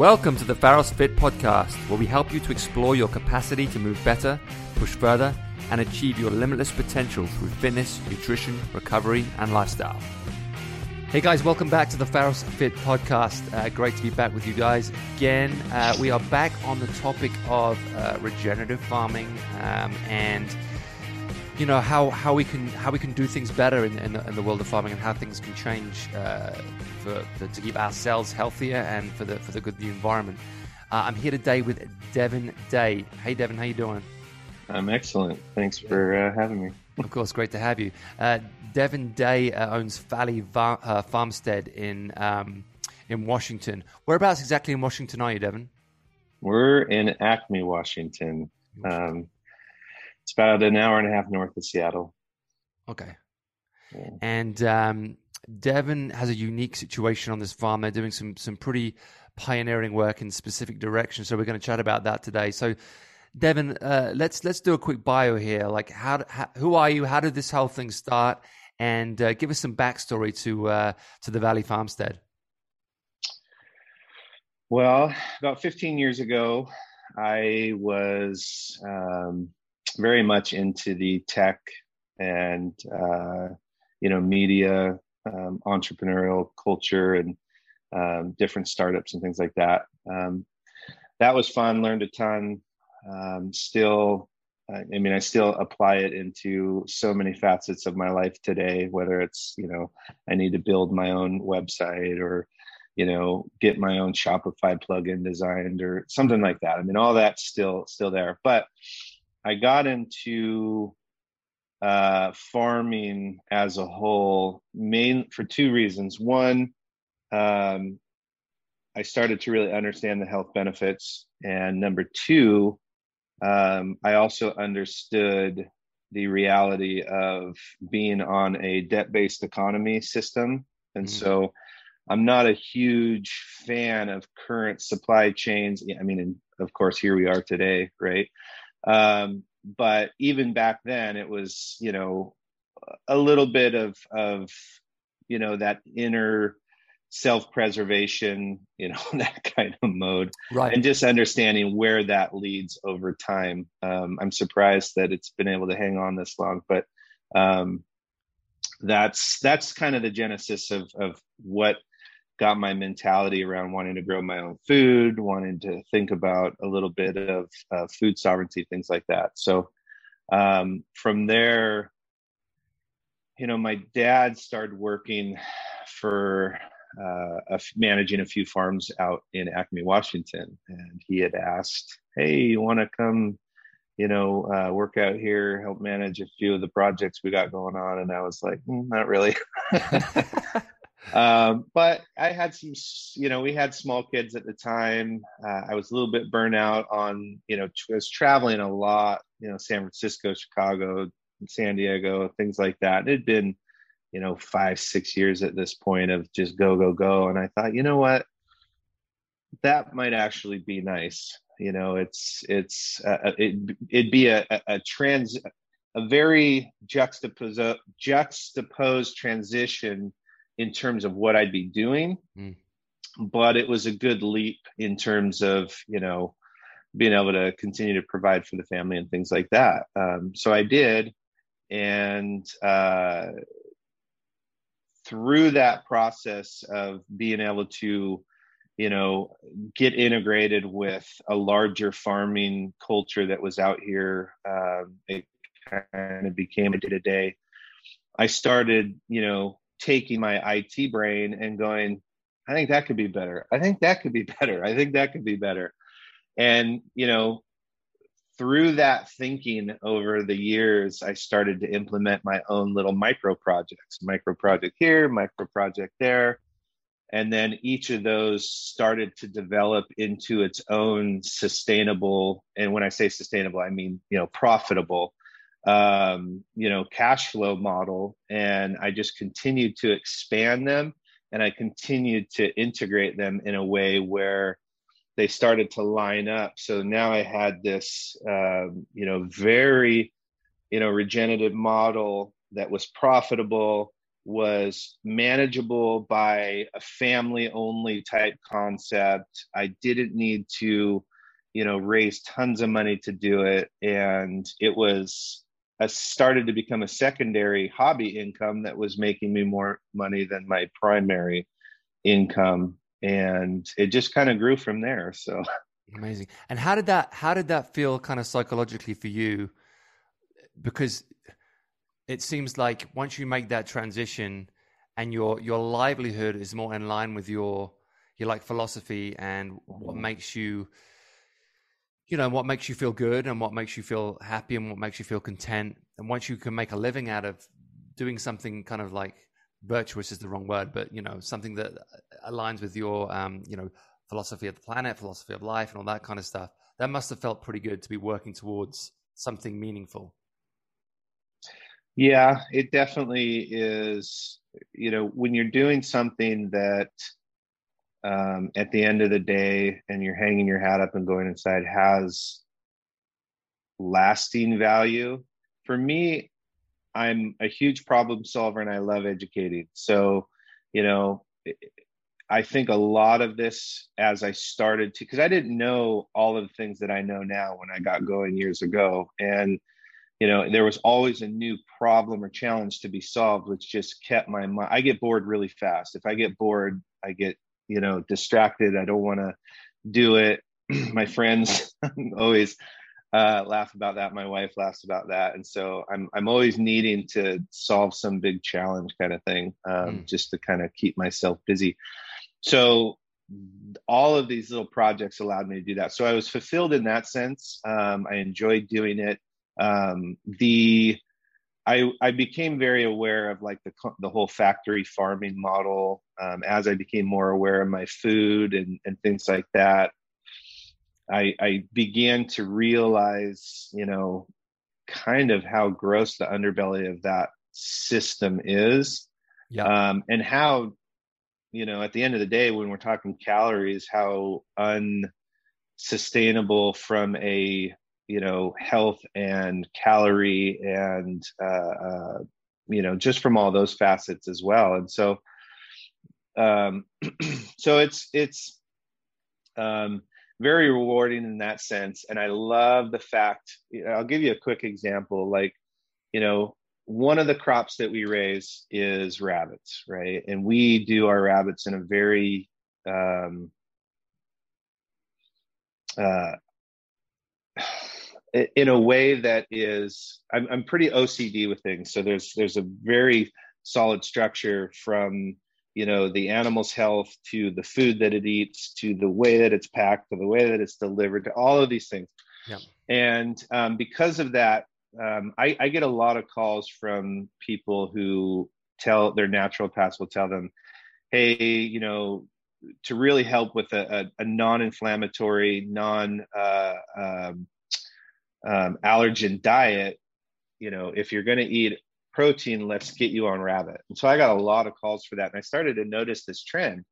Welcome to the Pharos Fit podcast, where we help you to explore your capacity to move better, push further, and achieve your limitless potential through fitness, nutrition, recovery, and lifestyle. Hey guys, welcome back to the Pharos Fit podcast. Uh, great to be back with you guys again. Uh, we are back on the topic of uh, regenerative farming um, and you know how, how we can how we can do things better in, in, the, in the world of farming and how things can change uh, for, for, to keep ourselves healthier and for the for the good of the environment. Uh, I'm here today with Devin Day. Hey Devin, how you doing? I'm excellent. Thanks for uh, having me. Of course, great to have you. Uh, Devin Day uh, owns Valley Va- uh, Farmstead in um, in Washington. Whereabouts exactly in Washington are you, Devin? We're in Acme, Washington. Um, it's about an hour and a half north of Seattle. Okay. Yeah. And um, Devin has a unique situation on this farm. They're doing some some pretty pioneering work in specific directions. So we're going to chat about that today. So, Devin, uh, let's let's do a quick bio here. Like, how, how, who are you? How did this whole thing start? And uh, give us some backstory to uh, to the Valley Farmstead. Well, about 15 years ago, I was um, very much into the tech and uh, you know media um, entrepreneurial culture and um, different startups and things like that. Um, that was fun learned a ton. Um, still i mean i still apply it into so many facets of my life today whether it's you know i need to build my own website or you know get my own shopify plugin designed or something like that. I mean all that's still still there. But I got into uh, farming as a whole, main for two reasons. One, um, I started to really understand the health benefits, and number two, um, I also understood the reality of being on a debt-based economy system, and mm-hmm. so I'm not a huge fan of current supply chains. I mean, and of course, here we are today, right? Um, but even back then, it was you know a little bit of of you know that inner self-preservation you know that kind of mode right. and just understanding where that leads over time. Um, i'm surprised that it's been able to hang on this long but um, that's that's kind of the genesis of of what got my mentality around wanting to grow my own food, wanting to think about a little bit of uh, food sovereignty, things like that. So um, from there, you know, my dad started working for uh, a, managing a few farms out in Acme, Washington, and he had asked, "Hey, you want to come?" you know, uh, work out here, help manage a few of the projects we got going on. And I was like, mm, not really. um, but I had some, you know, we had small kids at the time. Uh, I was a little bit burnt out on, you know, I was traveling a lot, you know, San Francisco, Chicago, San Diego, things like that. It had been, you know, five, six years at this point of just go, go, go. And I thought, you know what, that might actually be nice. You know, it's, it's, uh, uh it, it'd be a, a, a trans, a very juxtaposed, juxtaposed transition in terms of what I'd be doing, mm. but it was a good leap in terms of, you know, being able to continue to provide for the family and things like that. Um, so I did. And uh, through that process of being able to, you know, get integrated with a larger farming culture that was out here, um, it kind of became a day to day. I started, you know, taking my IT brain and going, I think that could be better. I think that could be better. I think that could be better. And, you know, through that thinking over the years, I started to implement my own little micro projects, micro project here, micro project there. And then each of those started to develop into its own sustainable. And when I say sustainable, I mean, you know, profitable um, you know, cash flow model. And I just continued to expand them and I continued to integrate them in a way where they started to line up. So now I had this, um, you know, very, you know, regenerative model that was profitable was manageable by a family only type concept. I didn't need to, you know, raise tons of money to do it. And it was started to become a secondary hobby income that was making me more money than my primary income. And it just kind of grew from there. So amazing. And how did that how did that feel kind of psychologically for you? Because it seems like once you make that transition and your your livelihood is more in line with your your like philosophy and what mm-hmm. makes you you know what makes you feel good and what makes you feel happy and what makes you feel content and once you can make a living out of doing something kind of like virtuous is the wrong word but you know something that aligns with your um you know philosophy of the planet philosophy of life and all that kind of stuff that must have felt pretty good to be working towards something meaningful yeah, it definitely is. You know, when you're doing something that um, at the end of the day and you're hanging your hat up and going inside has lasting value. For me, I'm a huge problem solver and I love educating. So, you know, I think a lot of this as I started to, because I didn't know all of the things that I know now when I got going years ago. And you know there was always a new problem or challenge to be solved which just kept my mind i get bored really fast if i get bored i get you know distracted. I don't want to do it. My friends always uh, laugh about that. My wife laughs about that. And so i'm i'm always needing to solve some big challenge kind of thing um, mm. just to kind of keep myself busy. So all of these little projects allowed me to do that. So i was fulfilled in that sense. Um, i enjoyed doing it. Um, the I, I became very aware of like the the whole factory farming model um, as I became more aware of my food and, and things like that. I, I began to realize, you know, kind of how gross the underbelly of that system is, yeah. um, and how, you know, at the end of the day, when we're talking calories, how unsustainable from a you know health and calorie and uh, uh, you know just from all those facets as well. And so um, so it's it's um, very rewarding in that sense. And i love the fact i'll give you a quick example like you know one of the crops that we raise is rabbits right? And we do our rabbits in a very um, uh, in a way that is I'm, I'm pretty ocd with things so there's there's a very solid structure from you know the animal's health to the food that it eats to the way that it's packed to the way that it's delivered to all of these things yeah. and um, because of that um, I, I, get a lot of calls from people who tell their natural naturopaths will tell them hey you know to really help with a, a, a non-inflammatory non uh, um, um, allergen diet, you know, if you're going to eat protein, let's get you on rabbit. And so I got a lot of calls for that. And I started to notice this trend.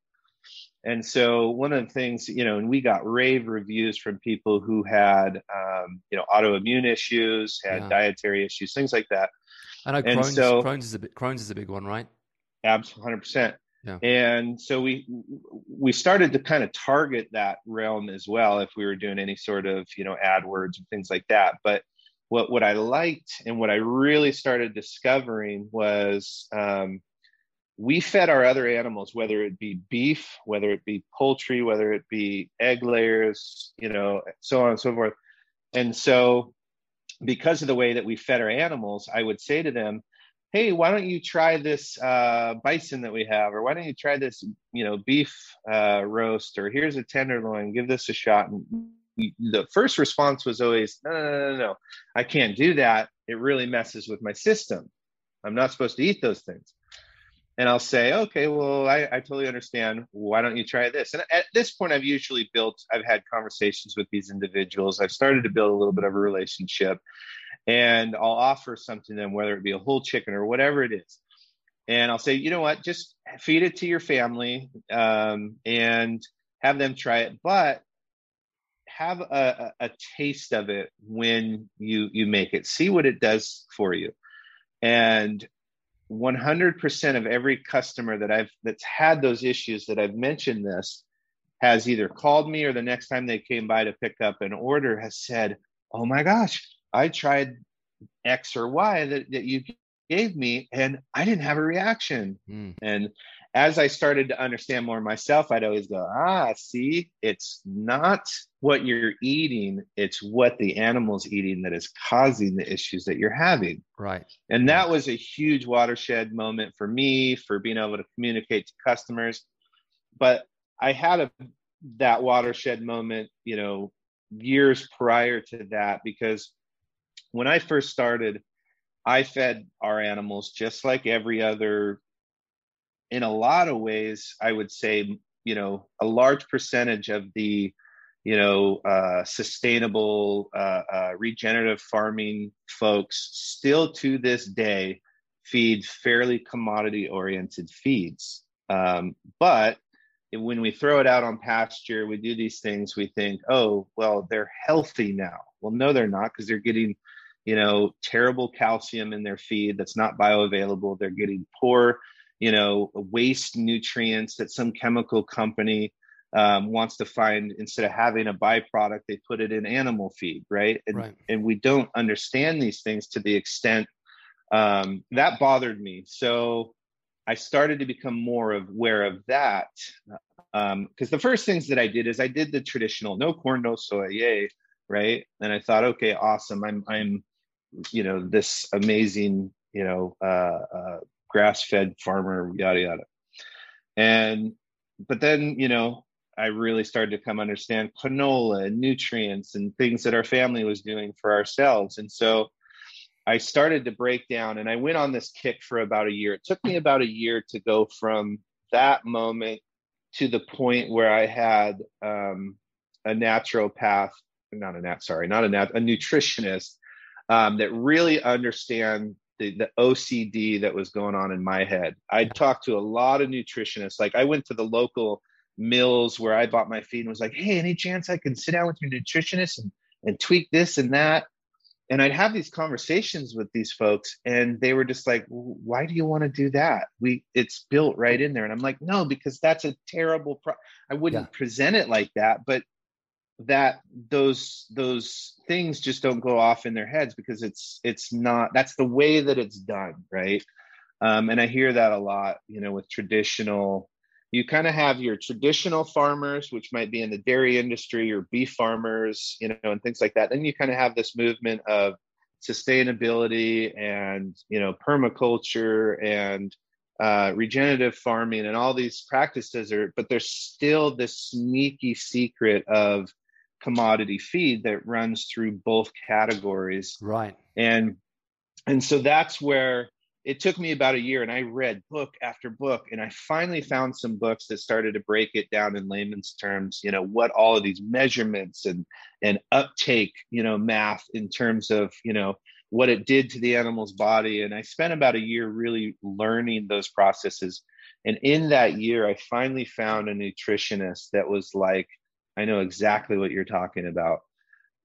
And so one of the things, you know, and we got rave reviews from people who had, um, you know, autoimmune issues, had yeah. dietary issues, things like that. I know and Crohn's, so, Crohn's is a bit, Crohn's is a big one, right? Absolutely, hundred percent. Yeah. And so we we started to kind of target that realm as well if we were doing any sort of you know AdWords and things like that. But what what I liked and what I really started discovering was um, we fed our other animals, whether it be beef, whether it be poultry, whether it be egg layers, you know, so on and so forth. And so, because of the way that we fed our animals, I would say to them, hey why don't you try this uh, bison that we have? Or why don't you try this you know beef uh, roast? Or here's a tenderloin. Give this a shot. And the first response was always no, no no no no. I can't do that. It really messes with my system. I'm not supposed to eat those things. And i'll say okay well I, I totally understand. Why don't you try this? And at this point i've usually built i've had conversations with these individuals. I've started to build a little bit of a relationship and I'll offer something to them, whether it be a whole chicken or whatever it is. And I'll say, you know what, just feed it to your family um, and have them try it, but have a, a, taste of it when you you make it. See what it does for you. And 100% of every customer that I've that's had those issues that I've mentioned this has either called me or the next time they came by to pick up an order has said, "Oh my gosh, I tried X or Y that, that you gave me and I didn't have a reaction." Mm. And as I started to understand more myself, I'd always go, ah, see, it's not what you're eating, it's what the animal's eating that is causing the issues that you're having. Right. And that was a huge watershed moment for me for being able to communicate to customers. But I had a that watershed moment, you know, years prior to that because when I first started, I fed our animals just like every other in a lot of ways, I would say, you know, a large percentage of the, you know, uh, sustainable uh, uh, regenerative farming folks still to this day feed fairly commodity oriented feeds. Um, but when we throw it out on pasture, we do these things, we think, oh, well, they're healthy now. Well, no, they're not because they're getting, you know, terrible calcium in their feed that's not bioavailable. They're getting poor you know waste nutrients that some chemical company um, wants to find. Instead of having a byproduct they put it in animal feed right? And, right. and we don't understand these things to the extent um, that bothered me. So i started to become more aware of that because um, the first things that i did is i did the traditional no corn no soy yay right? And i thought okay awesome. I'm i'm you know this amazing you know uh, uh, grass fed farmer, yada, yada. And, but then, you know, I really started to come understand canola and nutrients and things that our family was doing for ourselves. And so I started to break down and I went on this kick for about a year. It took me about a year to go from that moment to the point where I had um, a naturopath, not a nat, sorry, not a nat, a nutritionist um, that really understand the, the OCD that was going on in my head. I talked to a lot of nutritionists. Like I went to the local mills where I bought my feed and was like, hey, any chance I can sit down with your nutritionist and, and tweak this and that? And I'd have these conversations with these folks, and they were just like, "Why do you want to do that? We it's built right in there." And I'm like, "No, because that's a terrible. Pro- I wouldn't yeah. present it like that, but that those those things just don't go off in their heads because it's it's not that's the way that it's done right? Um, and i hear that a lot you know with traditional you kind of have your traditional farmers which might be in the dairy industry or beef farmers you know and things like that. Then you kind of have this movement of sustainability and you know permaculture and uh, regenerative farming and all these practices are but there's still this sneaky secret of commodity feed that runs through both categories. Right. And and so that's where it took me about a year and I read book after book and I finally found some books that started to break it down in layman's terms, you know, what all of these measurements and and uptake, you know, math in terms of, you know, what it did to the animal's body and I spent about a year really learning those processes. And in that year I finally found a nutritionist that was like I know exactly what you're talking about.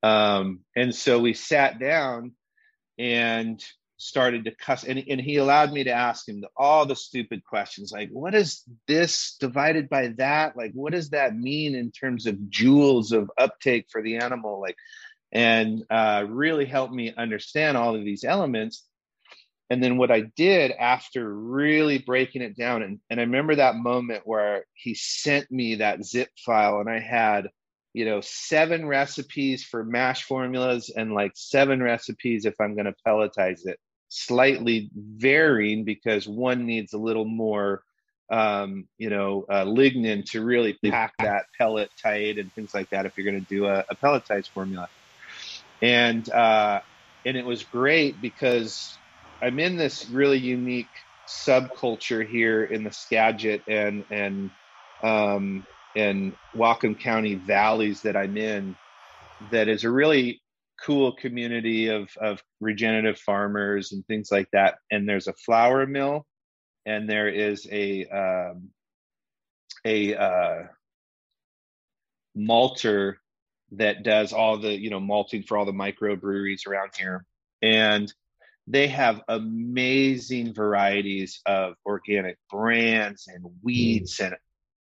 Um, and so we sat down and started to cuss and, and he allowed me to ask him all the stupid questions like what is this divided by that? Like what does that mean in terms of joules of uptake for the animal? Like and uh, really helped me understand all of these elements and then what I did after really breaking it down, and, and I remember that moment where he sent me that zip file, and I had, you know, seven recipes for mash formulas and like seven recipes if I'm going to pelletize it, slightly varying because one needs a little more, um, you know, uh, lignin to really pack that pellet tight and things like that if you're going to do a, a pelletized formula. And uh, and it was great because I'm in this really unique subculture here in the Skagit and and um, and Whatcom County valleys that I'm in. That is a really cool community of of regenerative farmers and things like that. And there's a flour mill, and there is a um, a uh, malter that does all the you know malting for all the microbreweries around here and they have amazing varieties of organic brands and wheats mm. and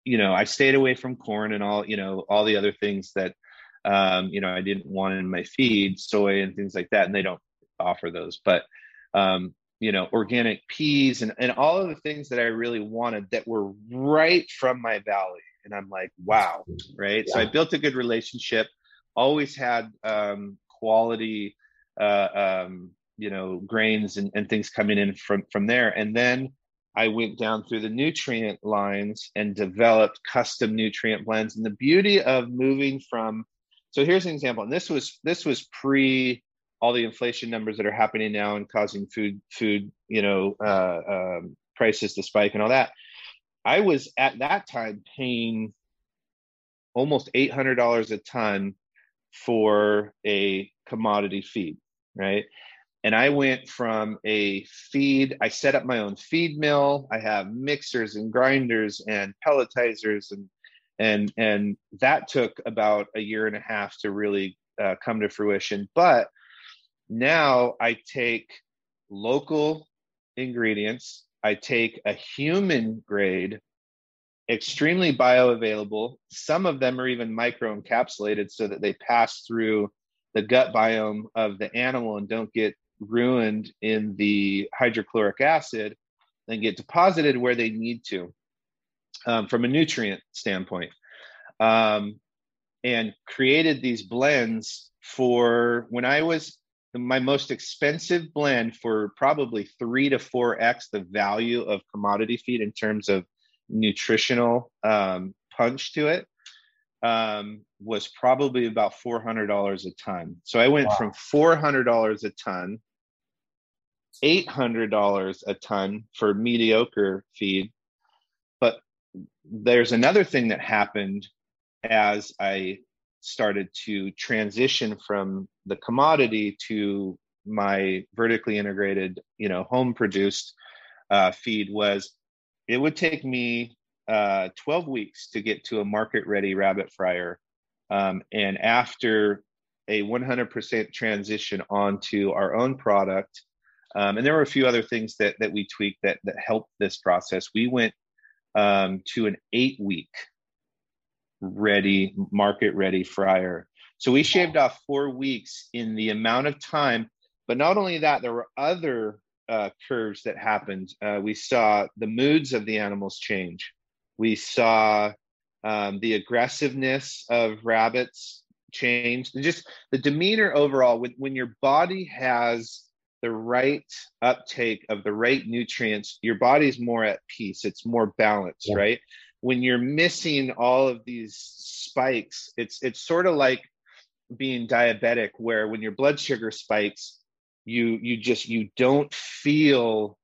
you know i stayed away from corn and all you know all the other things that um, you know i didn't want in my feed soy and things like that and they don't offer those but um, you know organic peas and, and all of the things that i really wanted that were right from my valley and i'm like wow right yeah. so i built a good relationship always had um, quality uh, um, you know grains and, and things coming in from from there. And then i went down through the nutrient lines and developed custom nutrient blends. And the beauty of moving from so here's an example and this was this was pre all the inflation numbers that are happening now and causing food food you know uh, um, prices to spike and all that. I was at that time paying almost $800 a ton for a commodity feed right and i went from a feed i set up my own feed mill. I have mixers and grinders and pelletizers and and and that took about a year and a half to really uh, come to fruition. But now I take local ingredients, I take a human grade, extremely bioavailable. Some of them are even microencapsulated so that they pass through the gut biome of the animal and don't get ruined in the hydrochloric acid and get deposited where they need to um, from a nutrient standpoint. Um, and created these blends for when I was my most expensive blend for probably three to four x the value of commodity feed in terms of nutritional um, punch to it um, was probably about four hundred dollars a ton. So I went wow. from four hundred dollars a ton, eight hundred dollars a ton for mediocre feed. But there's another thing that happened as I started to transition from the commodity to my vertically integrated, you know, home produced uh, feed was it would take me uh, 12 weeks to get to a market ready rabbit fryer. Um, and after a 100% transition onto our own product, um, and there were a few other things that, that we tweaked that, that helped this process. We went um, to an eight week ready, market ready fryer. So we shaved off four weeks in the amount of time. But not only that, there were other uh, curves that happened. Uh, we saw the moods of the animals change. We saw um, the aggressiveness of rabbits change. And just the demeanor overall. When, when your body has the right uptake of the right nutrients, your body's more at peace. It's more balanced, yeah. right? when you're missing all of these spikes it's it's sort of like being diabetic where when your blood sugar spikes you you just you don't feel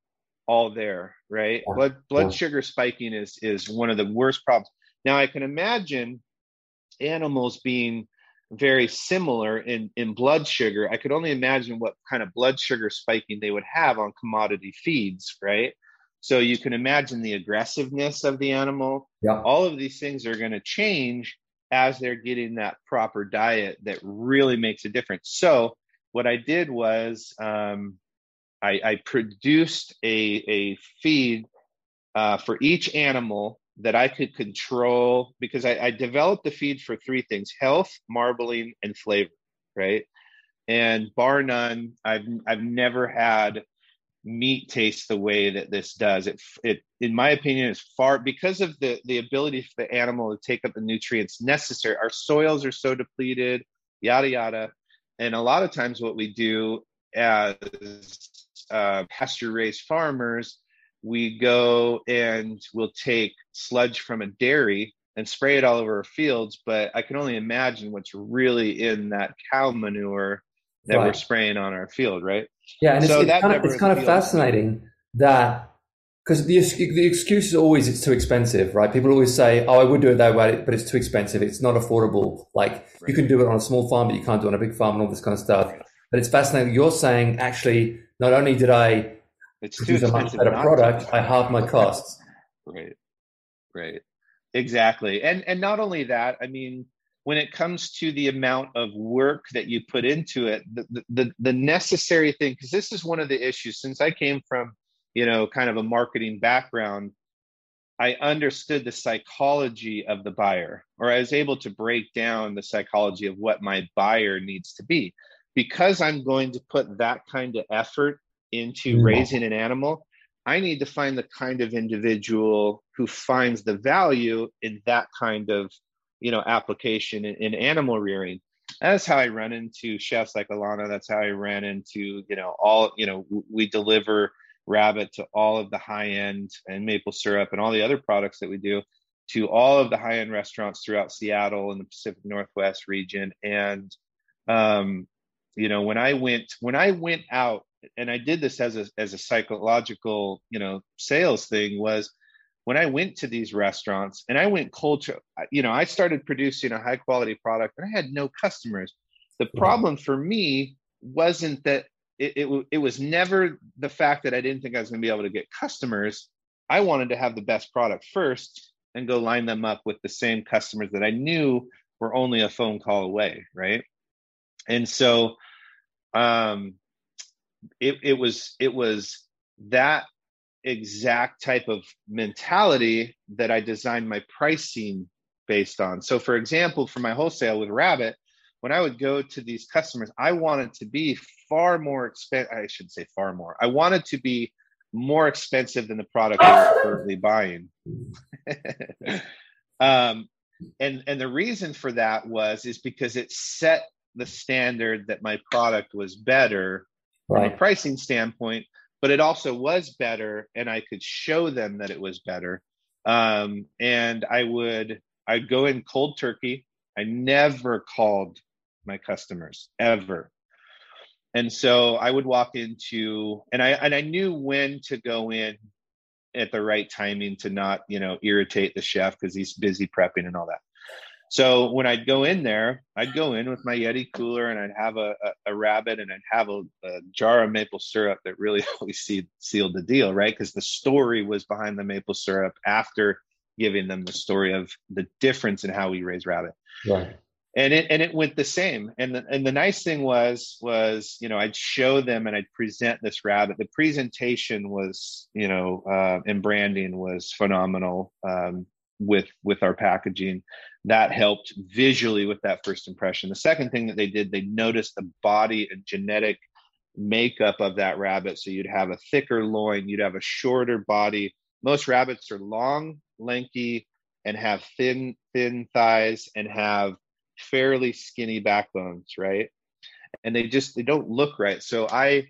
all there right yeah. blood blood yeah. sugar spiking is is one of the worst problems now i can imagine animals being very similar in in blood sugar i could only imagine what kind of blood sugar spiking they would have on commodity feeds right so you can imagine the aggressiveness of the animal. Yeah. All of these things are going to change as they're getting that proper diet that really makes a difference. So what I did was um, I, I, produced a, a feed uh, for each animal that I could control because I, I developed the feed for three things: health, marbling, and flavor. Right, and bar none, I've I've never had meat taste the way that this does. It, it, in my opinion, is far because of the the ability for the animal to take up the nutrients necessary. Our soils are so depleted, yada yada, and a lot of times what we do as uh, pasture raised farmers, we go and we'll take sludge from a dairy and spray it all over our fields. But I can only imagine what's really in that cow manure that right. we're spraying on our field, right? Yeah, and so it's, it's, kind of, it's kind of fascinating that because the the excuse is always it's too expensive, right? People always say, "Oh, I would do it that way, but it's too expensive. It's not affordable. Like right. you can do it on a small farm, but you can't do it on a big farm and all this kind of stuff." But it's fascinating. You're saying actually, not only did I it's a much better product, I halved my costs. right, right, exactly. And and not only that, I mean, when it comes to the amount of work that you put into it, the, the, the necessary thing, because this is one of the issues, since I came from, you know, kind of a marketing background, I understood the psychology of the buyer, or I was able to break down the psychology of what my buyer needs to be. Because I'm going to put that kind of effort into raising an animal, I need to find the kind of individual who finds the value in that kind of you know application in, in animal rearing. That's how i run into chefs like alana. That's how i ran into you know all you know we deliver rabbit to all of the high end and maple syrup and all the other products that we do to all of the high end restaurants throughout seattle and the pacific northwest region. And um you know when i went when i went out and i did this as a as a psychological you know sales thing was when I went to these restaurants and I went culture you know, I started producing a high quality product and I had no customers. The problem for me wasn't that it, it, it was never the fact that I didn't think I was going to be able to get customers. I wanted to have the best product first and go line them up with the same customers that I knew were only a phone call away, right? And so um it it was it was that exact type of mentality that I designed my pricing based on. So, for example, for my wholesale with Rabbit, when I would go to these customers, I wanted to be far more expensive. I should say far more. I wanted to be more expensive than the product they were currently buying. um, and and the reason for that was is because it set the standard that my product was better right. from a pricing standpoint but it also was better and i could show them that it was better. Um, and i would i'd go in cold turkey. I never called my customers ever. And so i would walk into and i and i knew when to go in at the right timing to not you know irritate the chef because he's busy prepping and all that so when I'd go in there, I'd go in with my Yeti cooler and I'd have a, a, a rabbit and I'd have a, a, jar of maple syrup that really always sealed the deal, right? Because the story was behind the maple syrup after giving them the story of the difference in how we raise rabbit. Right. And it and it went the same. And the and the nice thing was was you know I'd show them and I'd present this rabbit. The presentation was you know uh, and branding was phenomenal. Um, with with our packaging that helped visually with that first impression. The second thing that they did they noticed the body and genetic makeup of that rabbit. So you'd have a thicker loin you'd have a shorter body. Most rabbits are long lanky and have thin thin thighs and have fairly skinny backbones right? And they just they don't look right. So i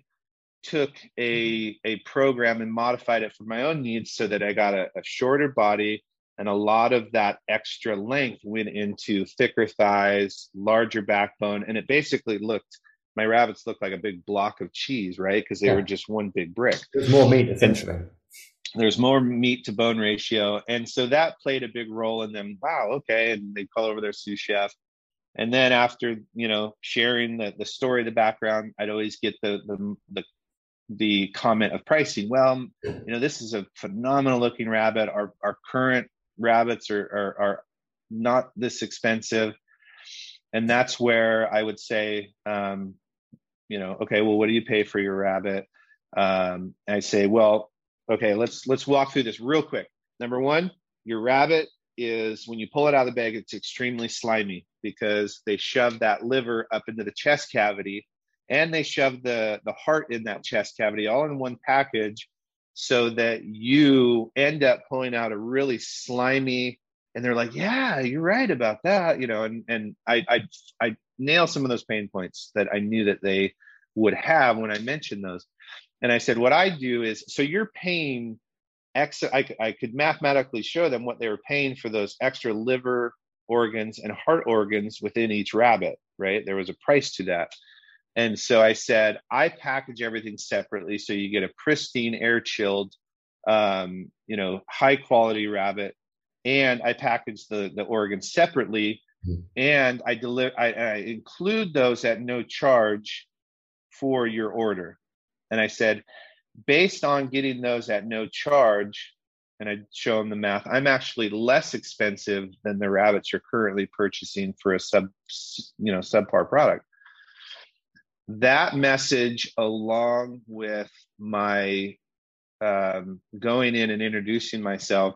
took a a program and modified it for my own needs so that i got a, a shorter body and a lot of that extra length went into thicker thighs, larger backbone, and it basically looked. My rabbits looked like a big block of cheese, right? Because they yeah. were just one big brick. There's more meat, essentially. There's more meat to bone ratio, and so that played a big role in them. Wow, okay, and they call over their sous chef. And then after you know sharing the the story, the background, I'd always get the the the the comment of pricing. Well, you know, this is a phenomenal looking rabbit. Our our current rabbits are, are, are not this expensive. And that's where I would say, um, you know, okay, well, what do you pay for your rabbit? Um, I say, well, okay, let's let's walk through this real quick. Number one, your rabbit is when you pull it out of the bag, it's extremely slimy because they shove that liver up into the chest cavity and they shove the the heart in that chest cavity all in one package so that you end up pulling out a really slimy and they're like yeah you're right about that you know and and i i i nail some of those pain points that i knew that they would have when i mentioned those. And i said what i do is so you're paying I, I could mathematically show them what they were paying for those extra liver organs and heart organs within each rabbit right? There was a price to that and so I said, I package everything separately so you get a pristine, air chilled, um, you know, high quality rabbit. And I package the, the organs separately mm-hmm. and I deliver, I, I include those at no charge for your order. And I said, based on getting those at no charge, and I'd show them the math. I'm actually less expensive than the rabbits you're currently purchasing for a sub, you know, subpar product. That message, along with my um, going in and introducing myself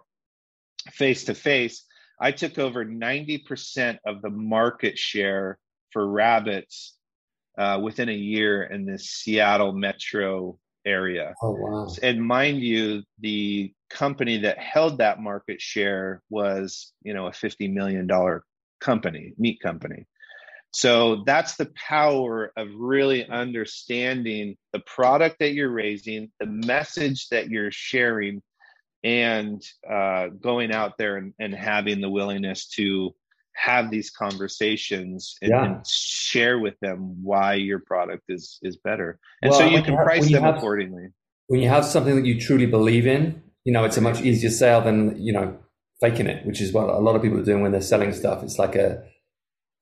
face to face, I took over 90% of the market share for rabbits uh, within a year in the Seattle metro area. Oh, wow. And mind you, the company that held that market share was, you know, a $50 million company, meat company. So that's the power of really understanding the product that you're raising, the message that you're sharing, and uh, going out there and, and having the willingness to have these conversations and, yeah. and, share with them why your product is is better. And well, so you can you price them have, accordingly. when you have something that you truly believe in you know it's a much easier sale than you know faking it which is what a lot of people are doing when they're selling stuff. It's like a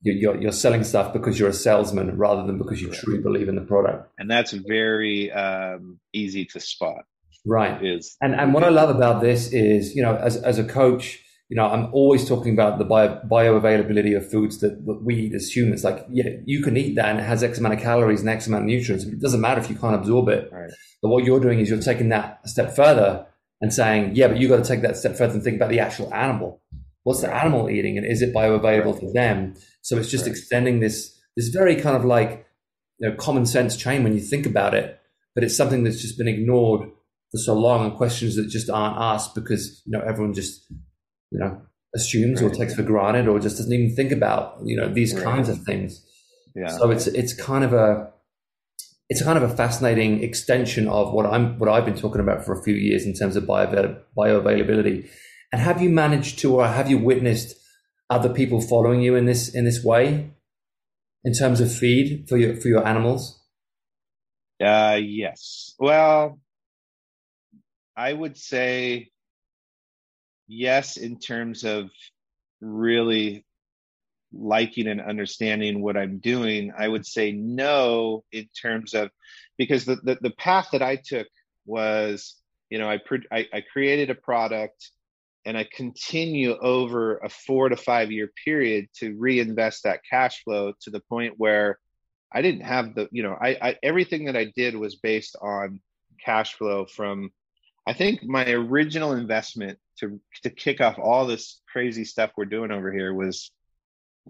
you're, you're selling stuff because you're a salesman rather than because you truly believe in the product and that's very um, easy to spot right is and and what i love about this is you know as as a coach you know, I'm always talking about the bio, bioavailability of foods that, that we eat as humans. Like, yeah, you can eat that and it has X amount of calories and X amount of nutrients. It doesn't matter if you can't absorb it. Right. But what you're doing is you're taking that a step further and saying, yeah, but you've got to take that step further and think about the actual animal. What's the animal eating and is it bioavailable to them? So it's just right. extending this, this very kind of like, you know, common sense chain when you think about it, but it's something that's just been ignored for so long and questions that just aren't asked because, you know, everyone just you know, assumes right. or takes for granted or just doesn't even think about, you know, these right. kinds of things. Yeah. So it's it's kind of a it's kind of a fascinating extension of what I'm what I've been talking about for a few years in terms of bio bioavailability. And have you managed to or have you witnessed other people following you in this in this way in terms of feed for your for your animals? Uh yes. Well, I would say yes, in terms of really liking and understanding what I'm doing. I would say no in terms of because the the, the path that I took was, you know, I, I I created a product and I continue over a four to five year period to reinvest that cash flow to the point where I didn't have the, you know, I, I everything that I did was based on cash flow from I think my original investment to to kick off all this crazy stuff we're doing over here was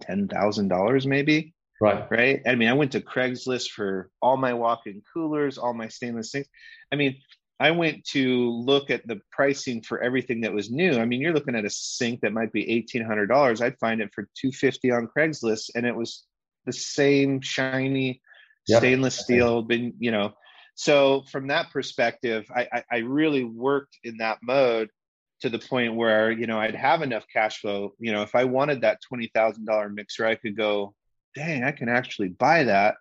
ten thousand dollars, maybe. Right. Right. I mean, I went to Craigslist for all my walk-in coolers, all my stainless things. I mean, I went to look at the pricing for everything that was new. I mean, you're looking at a sink that might be eighteen hundred dollars. I'd find it for two fifty on Craigslist, and it was the same shiny yep. stainless steel. Been you know, so from that perspective, I, I, I really worked in that mode to the point where you know I'd have enough cash flow. You know, if I wanted that twenty thousand dollar mixer, I could go, dang, I can actually buy that,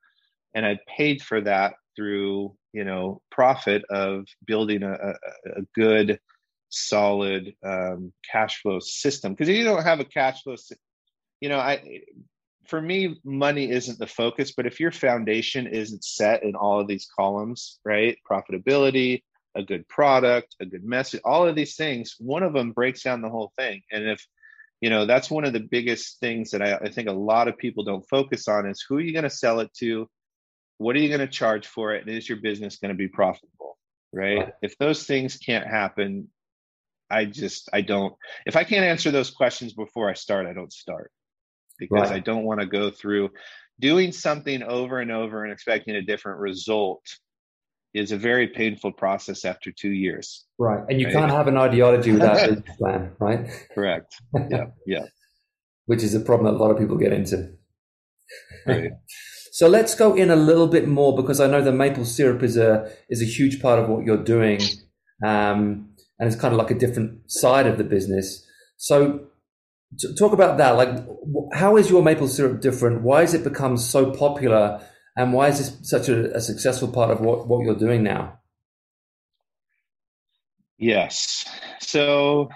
and I paid for that through you know profit of building a, a, a good, solid um, cash flow system. Because if you don't have a cash flow, you know, I for me, money isn't the focus, but if your foundation isn't set in all of these columns, right? Profitability, a good product, a good message, all of these things, one of them breaks down the whole thing. And if, you know, that's one of the biggest things that I, I think a lot of people don't focus on is who are you going to sell it to? What are you going to charge for it? And is your business going to be profitable? Right? right? If those things can't happen, I just, I don't, if I can't answer those questions before I start, I don't start because right. I don't want to go through doing something over and over and expecting a different result is a very painful process after two years. Right. And you right? can't have an ideology without a business plan, right? Correct. Yeah. Yeah. Which is a problem that a lot of people get into. Right. So let's go in a little bit more because I know the maple syrup is a is a huge part of what you're doing. Um, and it's kind of like a different side of the business. So talk about that. Like, how is your maple syrup different? Why has it become so popular? And why is this such a, a successful part of what, what you're doing now? Yes. So,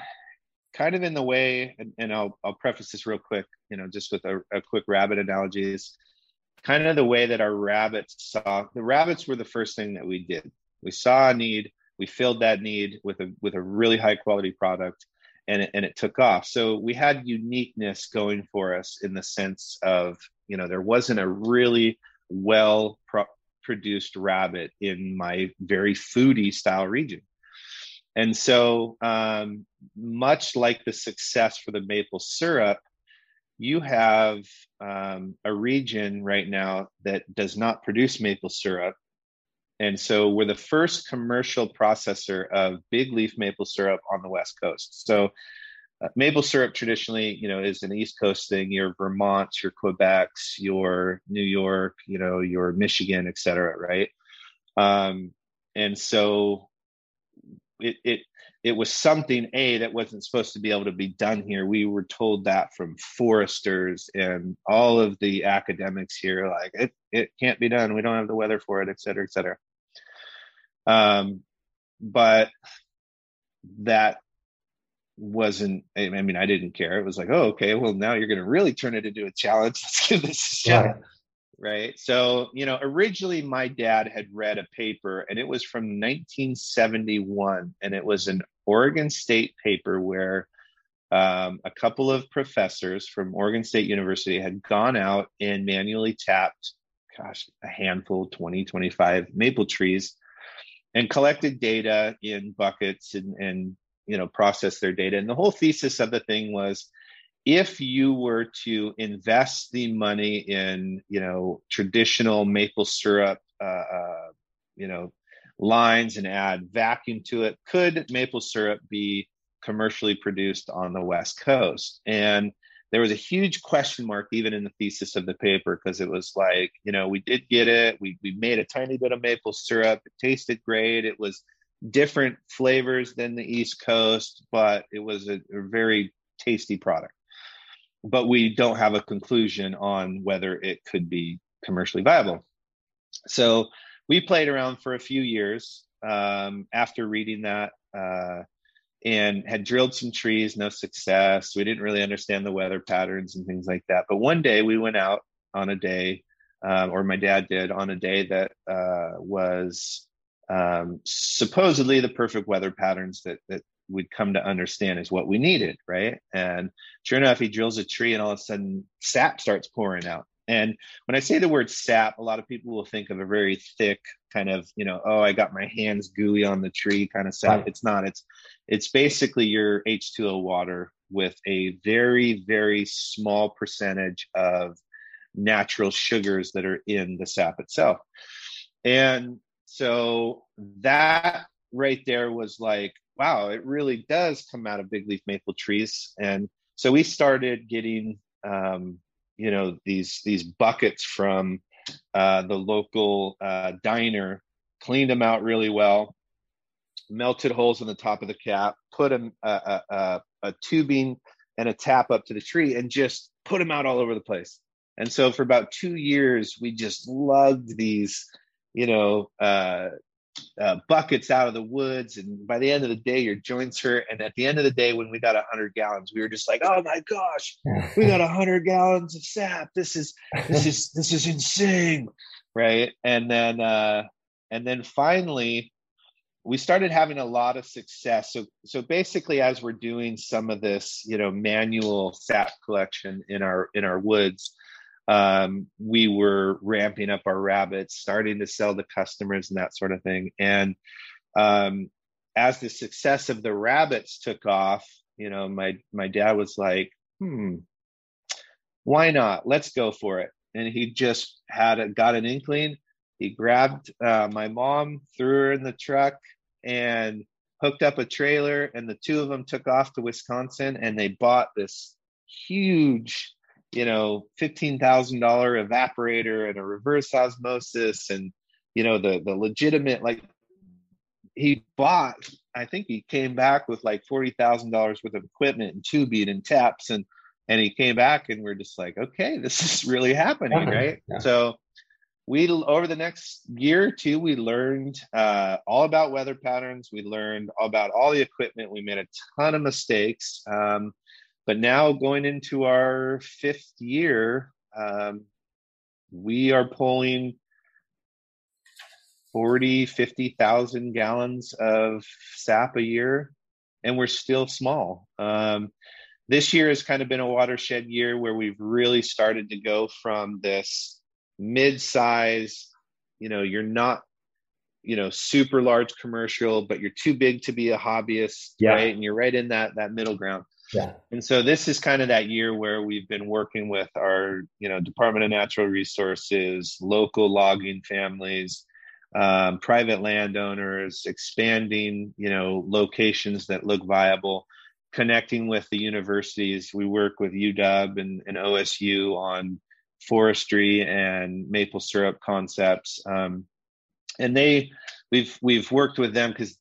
kind of in the way, and, and I'll, I'll preface this real quick, you know, just with a, a quick rabbit analogy is kind of the way that our rabbits saw the rabbits were the first thing that we did. We saw a need, we filled that need with a with a really high quality product and it, and it took off so we had uniqueness going for us in the sense of you know there wasn't a really well pro- produced rabbit in my very foodie style region and so um, much like the success for the maple syrup you have um, a region right now that does not produce maple syrup and so we're the first commercial processor of big leaf maple syrup on the West Coast. So uh, maple syrup traditionally, you know, is an East Coast thing. Your Vermonts, your Quebecs, your New York, you know, your Michigan, et cetera, right? Um, and so it, it it was something a that wasn't supposed to be able to be done here. We were told that from foresters and all of the academics here, like it it can't be done. We don't have the weather for it, et cetera, et cetera. Um, but that wasn't i mean i didn't care it was like oh okay well now you're going to really turn it into a challenge let's give this a shot right. so you know originally my dad had read a paper and it was from 1971 and it was an oregon state paper where um, a couple of professors from oregon state university had gone out and manually tapped gosh a handful 20 25 maple trees and collected data in buckets and, and you know processed their data and the whole thesis of the thing was if you were to invest the money in you know traditional maple syrup uh, uh, you know lines and add vacuum to it could maple syrup be commercially produced on the west coast? And there was a huge question mark even in the thesis of the paper because it was like you know we did get it we, we made a tiny bit of maple syrup it tasted great it was different flavors than the east coast but it was a, a very tasty product but we don't have a conclusion on whether it could be commercially viable so we played around for a few years um, after reading that uh, and had drilled some trees, no success. We didn't really understand the weather patterns and things like that. But one day we went out on a day, um, or my dad did on a day that uh, was um, supposedly the perfect weather patterns that that we'd come to understand is what we needed, right? And sure enough, he drills a tree, and all of a sudden, sap starts pouring out. And when I say the word sap, a lot of people will think of a very thick kind of, you know, oh, I got my hands gooey on the tree kind of sap. Right. It's not. It's it's basically your H2O water with a very very small percentage of natural sugars that are in the sap itself. And so that right there was like, wow, it really does come out of big leaf maple trees. And so we started getting um, you know these these buckets from uh, the local uh, diner, cleaned them out really well, melted holes in the top of the cap, put a, a, a, a tubing and a tap up to the tree, and just put them out all over the place. And so for about two years, we just lugged these, you know, uh, uh, buckets out of the woods and by the end of the day your joints hurt. And at the end of the day when we got 100 gallons we were just like oh my gosh we got 100 gallons of sap. This is this is this is insane. Right? And then uh and then finally we started having a lot of success. So so basically as we're doing some of this you know manual sap collection in our in our woods um, we were ramping up our rabbits, starting to sell to customers and that sort of thing. And um, as the success of the rabbits took off, you know, my my dad was like, "Hmm, why not? Let's go for it." And he just had a, got an inkling. He grabbed uh, my mom, threw her in the truck, and hooked up a trailer. And the two of them took off to Wisconsin, and they bought this huge you know, fifteen thousand dollar evaporator and a reverse osmosis and you know the the legitimate like he bought I think he came back with like forty thousand dollars worth of equipment and tubing and taps and and he came back and we're just like okay this is really happening right? Yeah. so we over the next year or two we learned uh, all about weather patterns. We learned about all the equipment. We made a ton of mistakes. Um, but now going into our fifth year, um, we are pulling 40, 50,000 gallons of sap a year, and we're still small. Um, this year has kind of been a watershed year where we've really started to go from this mid-size, you know, you're not, you know, super large commercial, but you're too big to be a hobbyist, yeah. right? And you're right in that that middle ground. Yeah. And so this is kind of that year where we've been working with our, you know, Department of Natural Resources, local logging families, um, private landowners, expanding, you know, locations that look viable, connecting with the universities. We work with UW and, and OSU on forestry and maple syrup concepts. Um, and they, we've we've worked with them because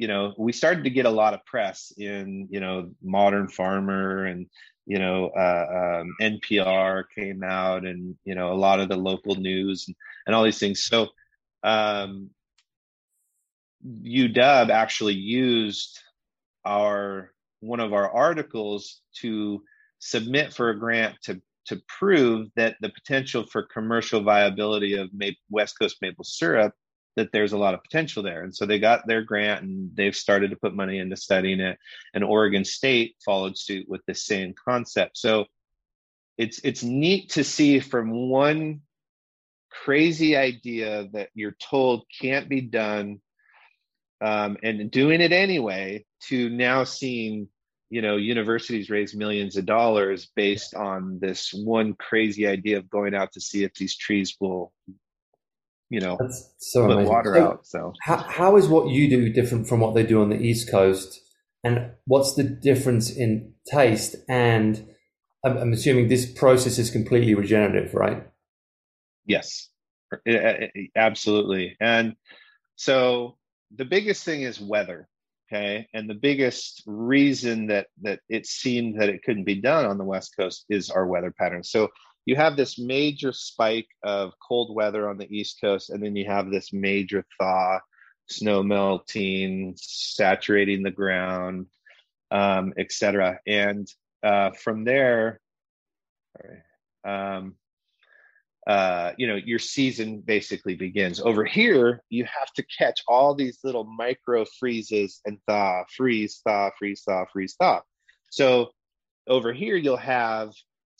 you know we started to get a lot of press in you know modern farmer and you know uh, um, npr came out and you know a lot of the local news and, and all these things. So um, uw actually used our one of our articles to submit for a grant to to prove that the potential for commercial viability of west coast maple syrup that there's a lot of potential there. And so they got their grant and they've started to put money into studying it. And Oregon State followed suit with the same concept. So it's it's neat to see from one crazy idea that you're told can't be done um, and doing it anyway to now seeing you know universities raise millions of dollars based on this one crazy idea of going out to see if these trees will you know, That's so put amazing. water so out. So how, how is what you do different from what they do on the East Coast? And what's the difference in taste? And I'm, I'm assuming this process is completely regenerative, right? Yes, absolutely. And so the biggest thing is weather okay and the biggest reason that that it seemed that it couldn't be done on the west coast is our weather pattern so you have this major spike of cold weather on the East Coast, and then you have this major thaw, snow melting, saturating the ground, um, etc. And uh, from there, um, uh, you know, your season basically begins. Over here, you have to catch all these little micro freezes and thaw, freeze, thaw, freeze, thaw, freeze, thaw. So over here, you'll have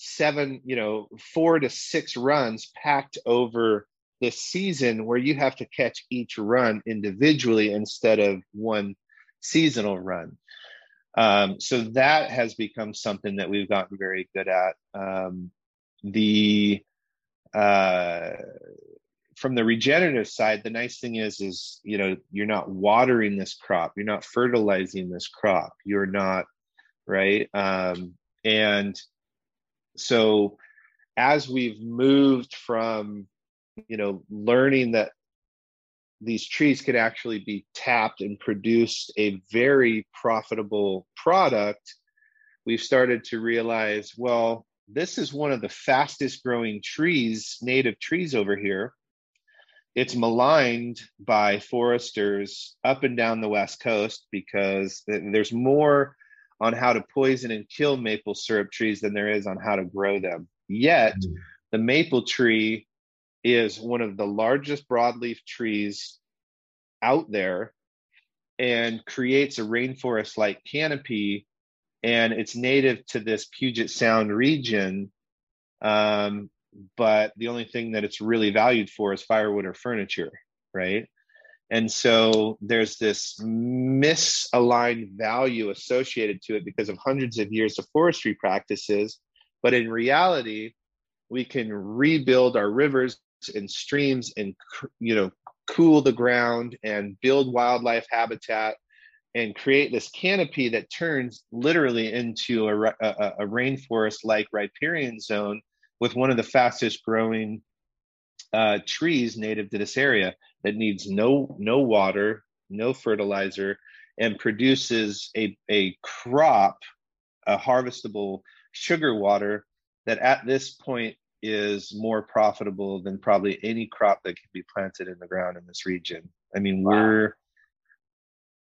seven, you know, four to six runs packed over this season where you have to catch each run individually instead of one seasonal run. Um, so that has become something that we've gotten very good at. Um, the uh, from the regenerative side, the nice thing is, is you know, you're not watering this crop, you're not fertilizing this crop, you're not right, um, and so as we've moved from you know learning that these trees could actually be tapped and produce a very profitable product we've started to realize well this is one of the fastest growing trees native trees over here. It's maligned by foresters up and down the west coast because there's more on how to poison and kill maple syrup trees than there is on how to grow them. Yet, mm. the maple tree is one of the largest broadleaf trees out there and creates a rainforest like canopy. And it's native to this Puget Sound region. Um, but the only thing that it's really valued for is firewood or furniture, right? And so there's this misaligned value associated to it because of hundreds of years of forestry practices. But in reality, we can rebuild our rivers and streams and you know cool the ground and build wildlife habitat and create this canopy that turns literally into a, a, a rainforest like riparian zone with one of the fastest growing uh, trees native to this area that needs no no water, no fertilizer, and produces a, a crop, a harvestable sugar water that at this point is more profitable than probably any crop that can be planted in the ground in this region. I mean, wow. we're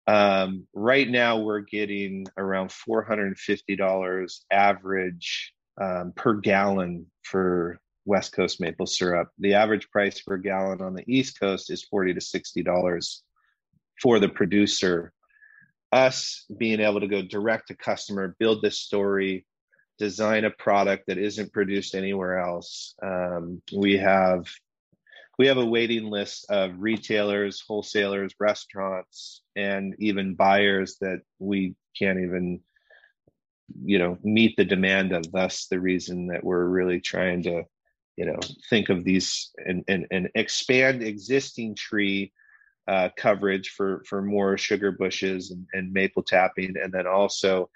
um, right now we're getting around four hundred and fifty dollars average um, per gallon for West Coast maple syrup. The average price per gallon on the East Coast is 40 to $60 for the producer. Us being able to go direct to customer, build this story, design a product that isn't produced anywhere else. Um, we have we have a waiting list of retailers, wholesalers, restaurants, and even buyers that we can't even you know meet the demand of thus the reason that we're really trying to you know think of these and and, and expand existing tree uh, coverage for for more sugar bushes and, and maple tapping and then also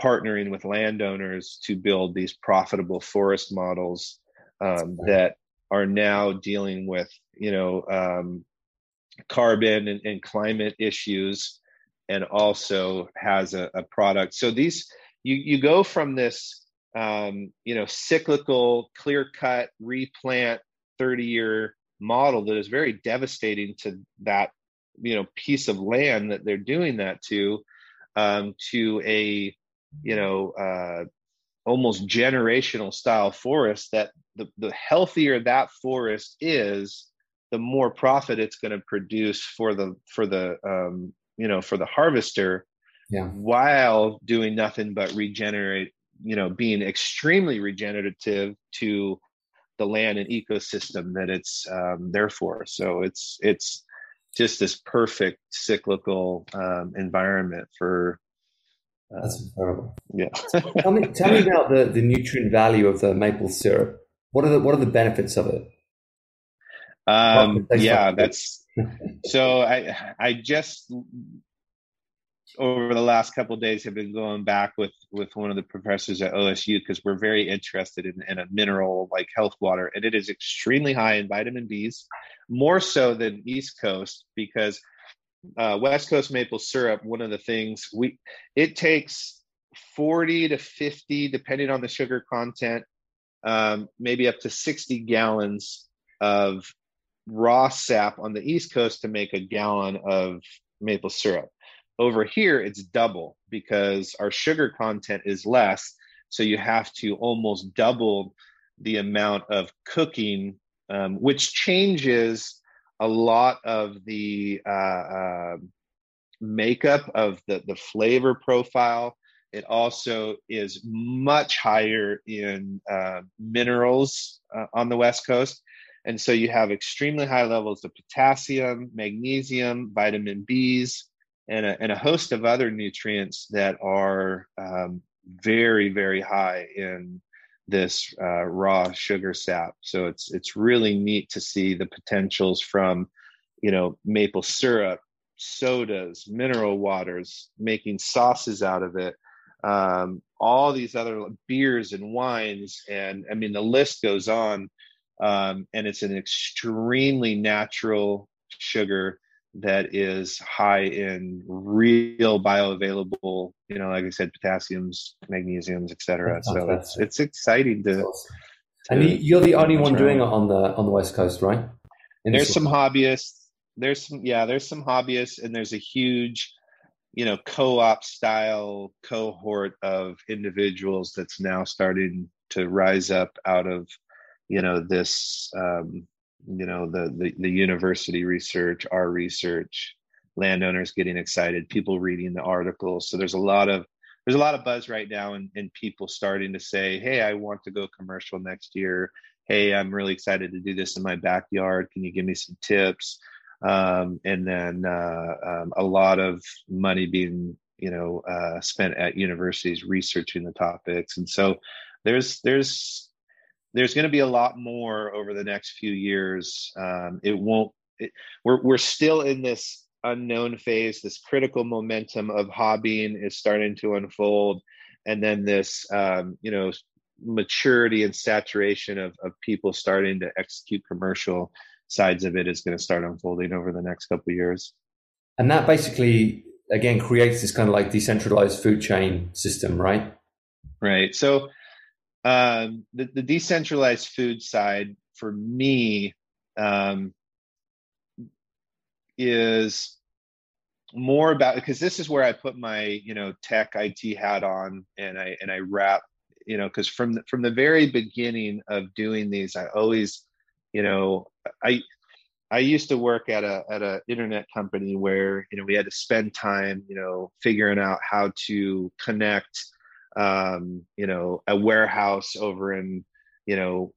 partnering with landowners to build these profitable forest models um, that are now dealing with you know um, carbon and, and, climate issues and also has a, a, product. So these you you go from this um, you know cyclical clear cut replant 30 year model that is very devastating to that you know piece of land that they're doing that to um, to a you know uh, almost generational style forest that the, the healthier that forest is the more profit it's going to produce for the for the um, you know for the harvester yeah. while doing nothing but regenerate you know being extremely regenerative to the land and ecosystem that it's um, there for. So it's it's just this perfect cyclical um, environment for uh, that's incredible. yeah. Tell me tell me about the, the nutrient value of the maple syrup. What are the what are the benefits of it? Um, yeah that's so i i just over the last couple days have been going back with with one of the professors at OSU because we're very interested in, in a mineral like health water and it is extremely high in vitamin B's more so than East Coast because uh, West Coast maple syrup one of the things we it takes 40 to 50 depending on the sugar content um, maybe up to 60 gallons of raw sap on the East Coast to make a gallon of maple syrup over here, it's double because our sugar content is less. So you have to almost double the amount of cooking, um, which changes a lot of the uh, uh, makeup of the, the flavor profile. It also is much higher in uh, minerals uh, on the West Coast. And so you have extremely high levels of potassium, magnesium, vitamin Bs, and a, and a host of other nutrients that are um, very very high in this uh, raw sugar sap. So it's it's really neat to see the potentials from you know maple syrup, sodas, mineral waters, making sauces out of it. Um, all these other beers and wines, and I mean the list goes on. Um, and it's an extremely natural sugar that is high in real bioavailable, you know, like I said, potassiums, magnesiums, etc. So it's it's exciting to. to and you're the only one doing it on the on the west coast, right? In there's some hobbyists. There's some yeah. There's some hobbyists, and there's a huge, you know, co-op style cohort of individuals that's now starting to rise up out of, you know, this um, you know the, the the university research our research landowners getting excited people reading the articles. So there's a lot of there's a lot of buzz right now and, and people starting to say hey i want to go commercial next year. Hey i'm really excited to do this in my backyard. Can you give me some tips? Um, and then uh, um, a lot of money being you know uh, spent at universities researching the topics. And so there's there's there's going to be a lot more over the next few years. Um, it won't. It, we're we're still in this unknown phase. This critical momentum of hobbying is starting to unfold, and then this um, you know maturity and saturation of of people starting to execute commercial sides of it is going to start unfolding over the next couple of years. And that basically again creates this kind of like decentralized food chain system, right? Right. So um, the, the decentralized food side for me um, is more about because this is where I put my you know tech IT hat on and I and I wrap you know because from the, from the very beginning of doing these i always you know i i used to work at a at a internet company where you know we had to spend time you know figuring out how to connect um you know a warehouse over in you know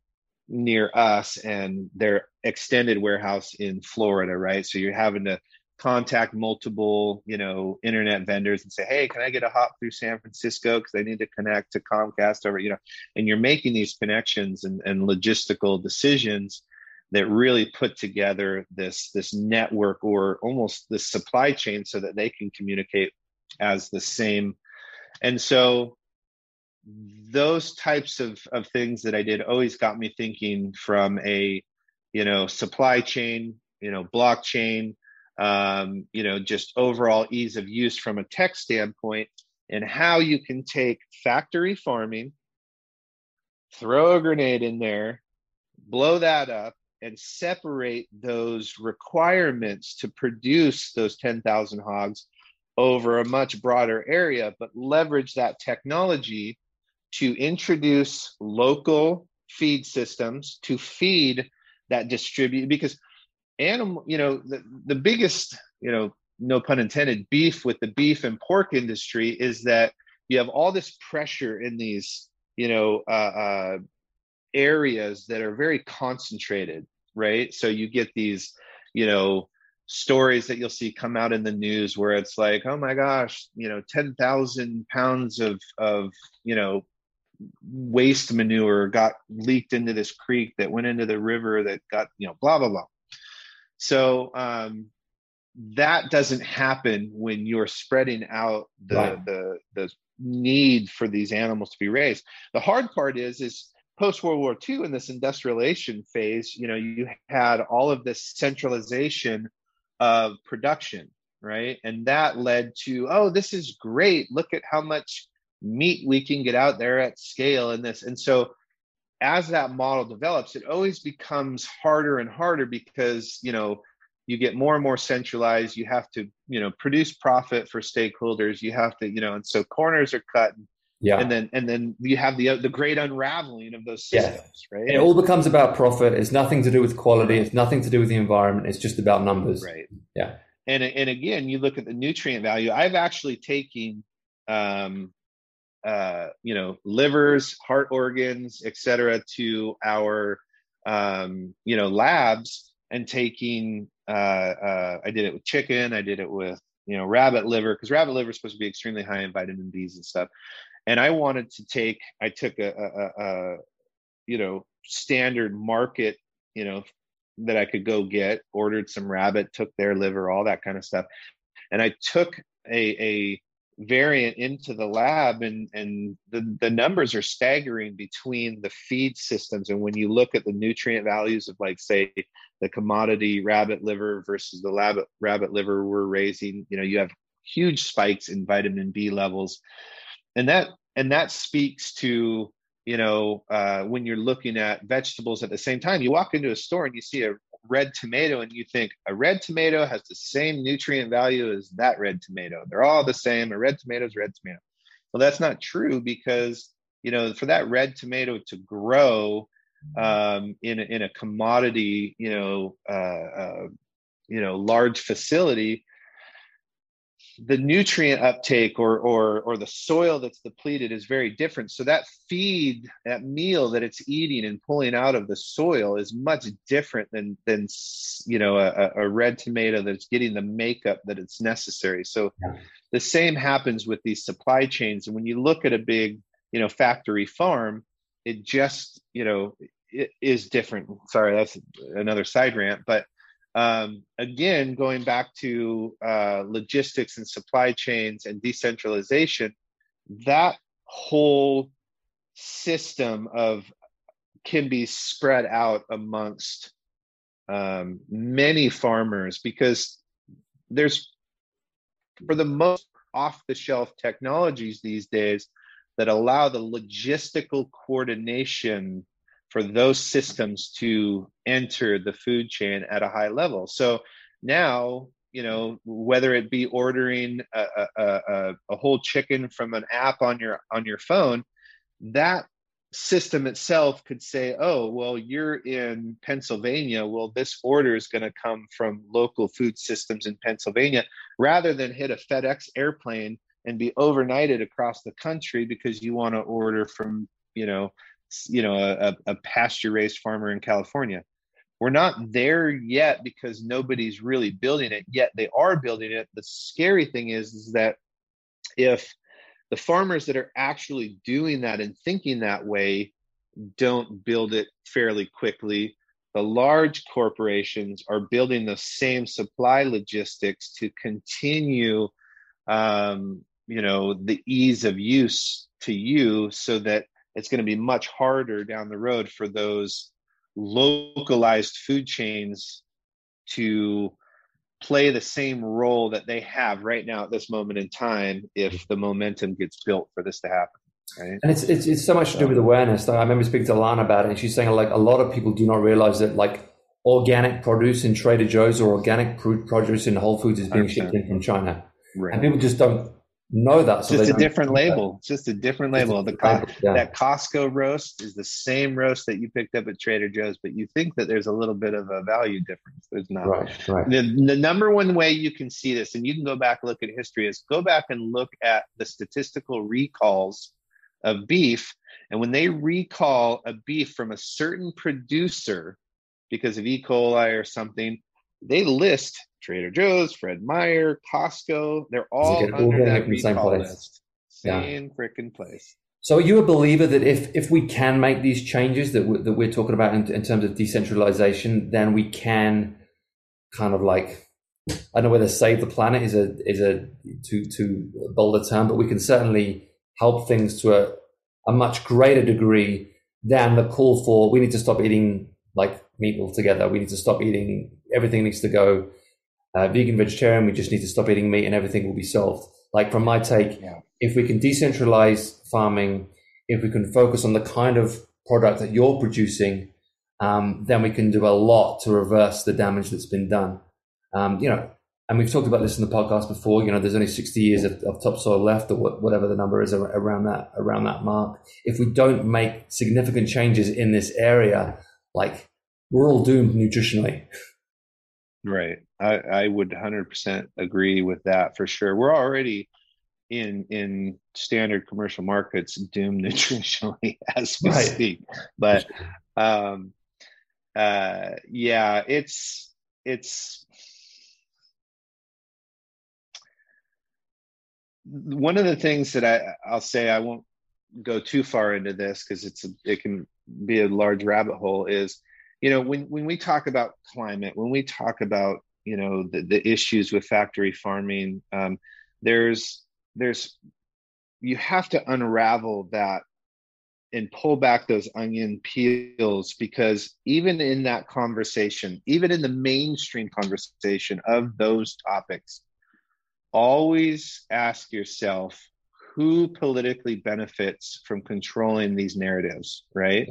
near us and their extended warehouse in Florida, right? So you're having to contact multiple, you know, internet vendors and say, "Hey, can I get a hop through San Francisco because I need to connect to Comcast over, you know?" And you're making these connections and, and logistical decisions that really put together this this network or almost this supply chain so that they can communicate as the same. And so those types of, of things that I did always got me thinking from a, you know, supply chain, you know, blockchain, um, you know, just overall ease of use from a tech standpoint and how you can take factory farming, throw a grenade in there, blow that up, and separate those requirements to produce those 10,000 hogs over a much broader area, but leverage that technology to introduce local feed systems to feed that distribute because animal you know the, the biggest you know no pun intended beef with the beef and pork industry is that you have all this pressure in these you know uh, uh, areas that are very concentrated right? So you get these you know stories that you'll see come out in the news where it's like oh my gosh you know 10,000 pounds of of you know waste manure got leaked into this creek that went into the river that got you know blah blah blah. So um, that doesn't happen when you're spreading out the, right. the the need for these animals to be raised. The hard part is is post world war ii in this industrialization phase you know you had all of this centralization of production right? And that led to oh this is great. Look at how much meat we can get out there at scale in this. And so as that model develops, it always becomes harder and harder because, you know, you get more and more centralized. You have to, you know, produce profit for stakeholders. You have to, you know, and so corners are cut. Yeah. And then and then you have the the great unraveling of those systems, yeah. right? And it all becomes about profit. It's nothing to do with quality. It's nothing to do with the environment. It's just about numbers. Right. Yeah. And and again, you look at the nutrient value. I've actually taken um, uh, you know livers heart organs etc to our um, you know labs and taking uh, uh, i did it with chicken i did it with you know rabbit liver because rabbit liver is supposed to be extremely high in vitamin b's and stuff. And i wanted to take i took a, a, a you know standard market you know that i could go get ordered some rabbit took their liver all that kind of stuff. And i took a, a variant into the lab and and the, the numbers are staggering between the feed systems. And when you look at the nutrient values of like say the commodity rabbit liver versus the rabbit rabbit liver we're raising you know you have huge spikes in vitamin b levels. And that and that speaks to you know uh, when you're looking at vegetables at the same time you walk into a store and you see a red tomato and you think a red tomato has the same nutrient value as that red tomato. They're all the same. A red tomato is red tomato. Well, that's not true because you know for that red tomato to grow um, in a, in a commodity, you know, uh, uh, you know, large facility, the nutrient uptake or or or the soil that's depleted is very different. So that feed that meal that it's eating and pulling out of the soil is much different than than you know a, a red tomato that's getting the makeup that it's necessary. So yeah. the same happens with these supply chains. And when you look at a big you know factory farm it just you know it is different. Sorry that's another side rant but um, again, going back to uh, logistics and supply chains and decentralization, that whole system of can be spread out amongst um, many farmers because there's for the most off the shelf technologies these days that allow the logistical coordination for those systems to enter the food chain at a high level. So now, you know, whether it be ordering a, a, a, a whole chicken from an app on your on your phone, that system itself could say, oh, well, you're in Pennsylvania. Well, this order is going to come from local food systems in Pennsylvania rather than hit a FedEx airplane and be overnighted across the country because you want to order from, you know, you know, a, a pasture raised farmer in California. We're not there yet because nobody's really building it yet. They are building it. The scary thing is, is that if the farmers that are actually doing that and thinking that way don't build it fairly quickly the large corporations are building the same supply logistics to continue um, you know the ease of use to you so that it's going to be much harder down the road for those localized food chains to play the same role that they have right now at this moment in time if the momentum gets built for this to happen. Right? And it's, it's it's so much to do with awareness. I remember speaking to Lana about it, and she's saying like a lot of people do not realize that like organic produce in Trader Joe's or organic produce in Whole Foods is being 100%. shipped in from China, right. and people just don't know that. So just a different label. It's just a different label. The Co- yeah. that Costco roast is the same roast that you picked up at Trader Joe's, but you think that there's a little bit of a value difference. There's not. Right, right. The, the number one way you can see this, and you can go back and look at history, is go back and look at the statistical recalls of beef. And when they recall a beef from a certain producer because of E. coli or something, they list Trader Joe's, Fred Meyer, Costco. They're all under that same place. List. Same yeah. freaking place. So are you a believer that if if we can make these changes that we're, that we're talking about in, in terms of decentralization, then we can kind of like I don't know whether save the planet is a is a too too bold a term, but we can certainly help things to a, a much greater degree than the call for we need to stop eating like meat altogether. We need to stop eating everything needs to go uh, vegan, vegetarian. We just need to stop eating meat, and everything will be solved. Like from my take, yeah. if we can decentralize farming, if we can focus on the kind of product that you're producing, um, then we can do a lot to reverse the damage that's been done. Um, you know, and we've talked about this in the podcast before. You know, there's only 60 years of, of topsoil left, or whatever the number is around that around that mark. If we don't make significant changes in this area, like we're all doomed nutritionally. Right. I, I would 100% agree with that for sure. We're already in in standard commercial markets doomed nutritionally as we right. speak. But um, uh, yeah, it's it's one of the things that I I'll say I won't go too far into this because it's a, it can be a large rabbit hole is you know when when we talk about climate when we talk about you know the, the issues with factory farming um, there's there's you have to unravel that and pull back those onion peels because even in that conversation even in the mainstream conversation of those topics always ask yourself who politically benefits from controlling these narratives right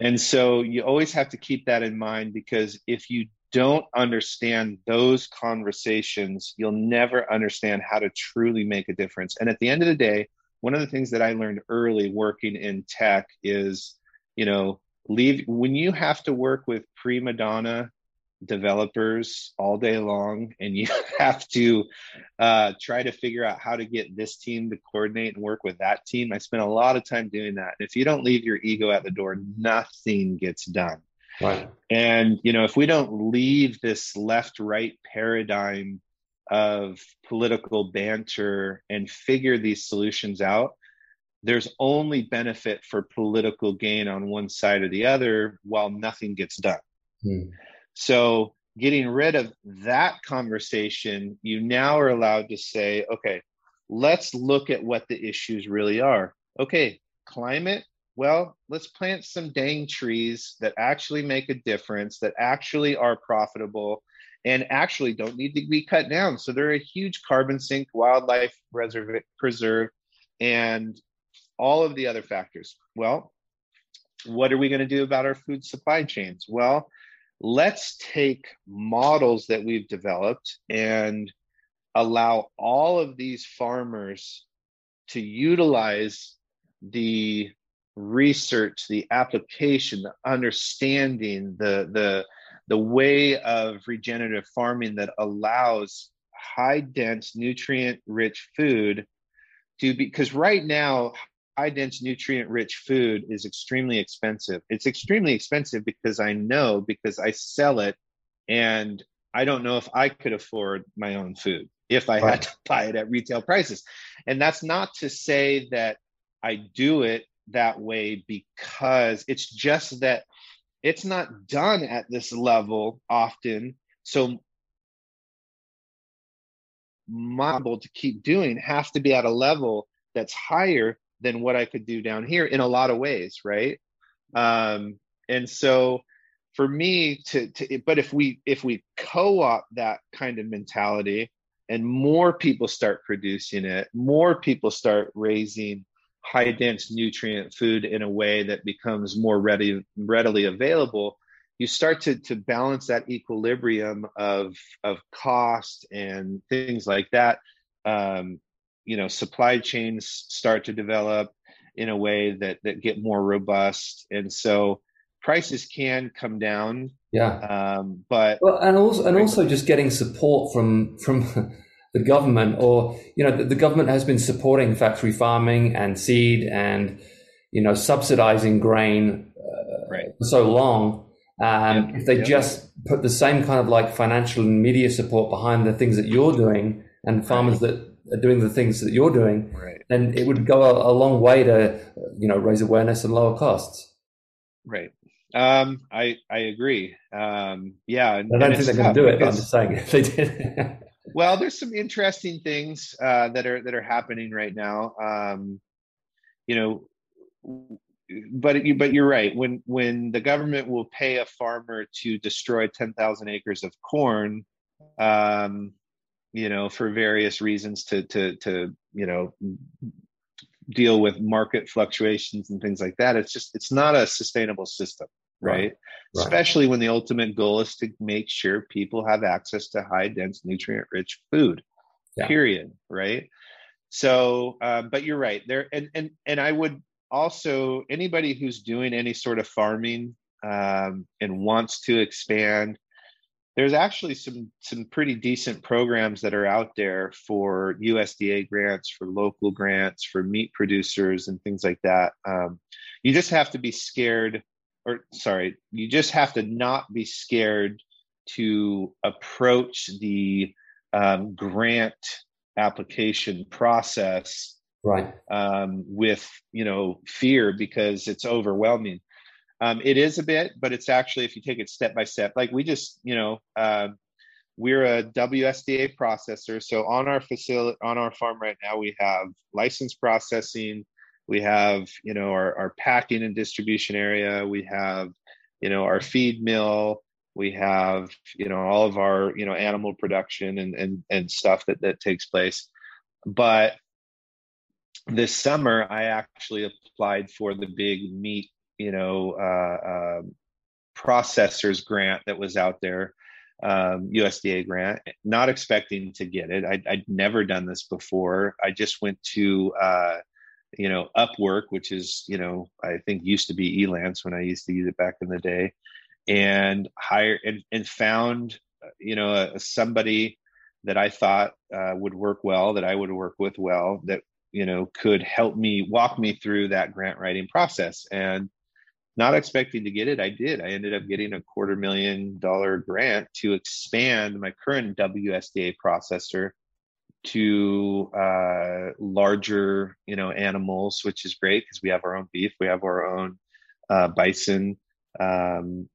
and so you always have to keep that in mind because if you don't understand those conversations, you'll never understand how to truly make a difference. And at the end of the day, one of the things that I learned early working in tech is, you know, leave when you have to work with prima donna developers all day long and you have to uh, try to figure out how to get this team to coordinate and work with that team. I spent a lot of time doing that. If you don't leave your ego at the door nothing gets done. Right. And you know if we don't leave this left right paradigm of political banter and figure these solutions out there's only benefit for political gain on one side or the other while nothing gets done. Hmm. So, getting rid of that conversation, you now are allowed to say, okay, let's look at what the issues really are. Okay, climate, well, let's plant some dang trees that actually make a difference, that actually are profitable, and actually don't need to be cut down. So they're a huge carbon sink, wildlife reserve, preserve, and all of the other factors. Well, what are we going to do about our food supply chains? Well, let's take models that we've developed and allow all of these farmers to utilize the research, the application, the understanding, the the the way of regenerative farming that allows high dense nutrient rich food to be because right now high dense nutrient rich food is extremely expensive. It's extremely expensive because i know because i sell it and i don't know if i could afford my own food if i right. had to buy it at retail prices. And that's not to say that i do it that way because it's just that it's not done at this level often. So model to keep doing has to be at a level that's higher than what I could do down here in a lot of ways, right? Um, and so for me to, to but if we if we co-op that kind of mentality and more people start producing it, more people start raising high dense nutrient food in a way that becomes more ready readily available you start to to balance that equilibrium of of cost and things like that um, you know supply chains start to develop in a way that that get more robust and so prices can come down yeah um, but well, and also and also just getting support from from the government or you know the, the government has been supporting factory farming and seed and you know subsidizing grain uh, right. for so long um, yep. If they yep. just put the same kind of like financial and media support behind the things that you're doing and farmers that doing the things that you're doing, right. then it would go a, a, long way to, you know, raise awareness and lower costs. Right. Um, I I agree. Um, yeah. I don't think they're going to do it. I'm just saying if they did. well, there's some interesting things uh, that are that are happening right now. Um, you know, but you but you're right when when the government will pay a farmer to destroy 10,000 acres of corn um you know for various reasons to to to you know deal with market fluctuations and things like that it's just it's not a sustainable system right, right. especially when the ultimate goal is to make sure people have access to high dense nutrient rich food yeah. period right so um, but you're right there and and and i would also anybody who's doing any sort of farming um, and wants to expand there's actually some some pretty decent programs that are out there for USDA grants, for local grants, for meat producers and things like that. Um, you just have to be scared, or sorry, you just have to not be scared to approach the um, grant application process right um, with you know fear because it's overwhelming um, it is a bit but it's actually if you take it step by step like we just you know uh, we're a wsda processor. So on our facility on our farm right now we have license processing. We have you know our, our packing and distribution area. We have you know our feed mill. We have you know all of our you know animal production and and, and stuff that that takes place. But this summer I actually applied for the big meat, you know, uh, uh, processors grant that was out there, um, USDA grant. Not expecting to get it. I, would never done this before. I just went to, uh, you know, Upwork, which is, you know, I think used to be Elance when I used to use it back in the day, and hire and, and found, you know, somebody that I thought uh, would work well, that I would work with well, that you know could help me walk me through that grant writing process and not expecting to get it i did i ended up getting a quarter million dollar grant to expand my current wsda processor to uh, larger you know animals which is great because we have our own beef we have our own uh, bison um,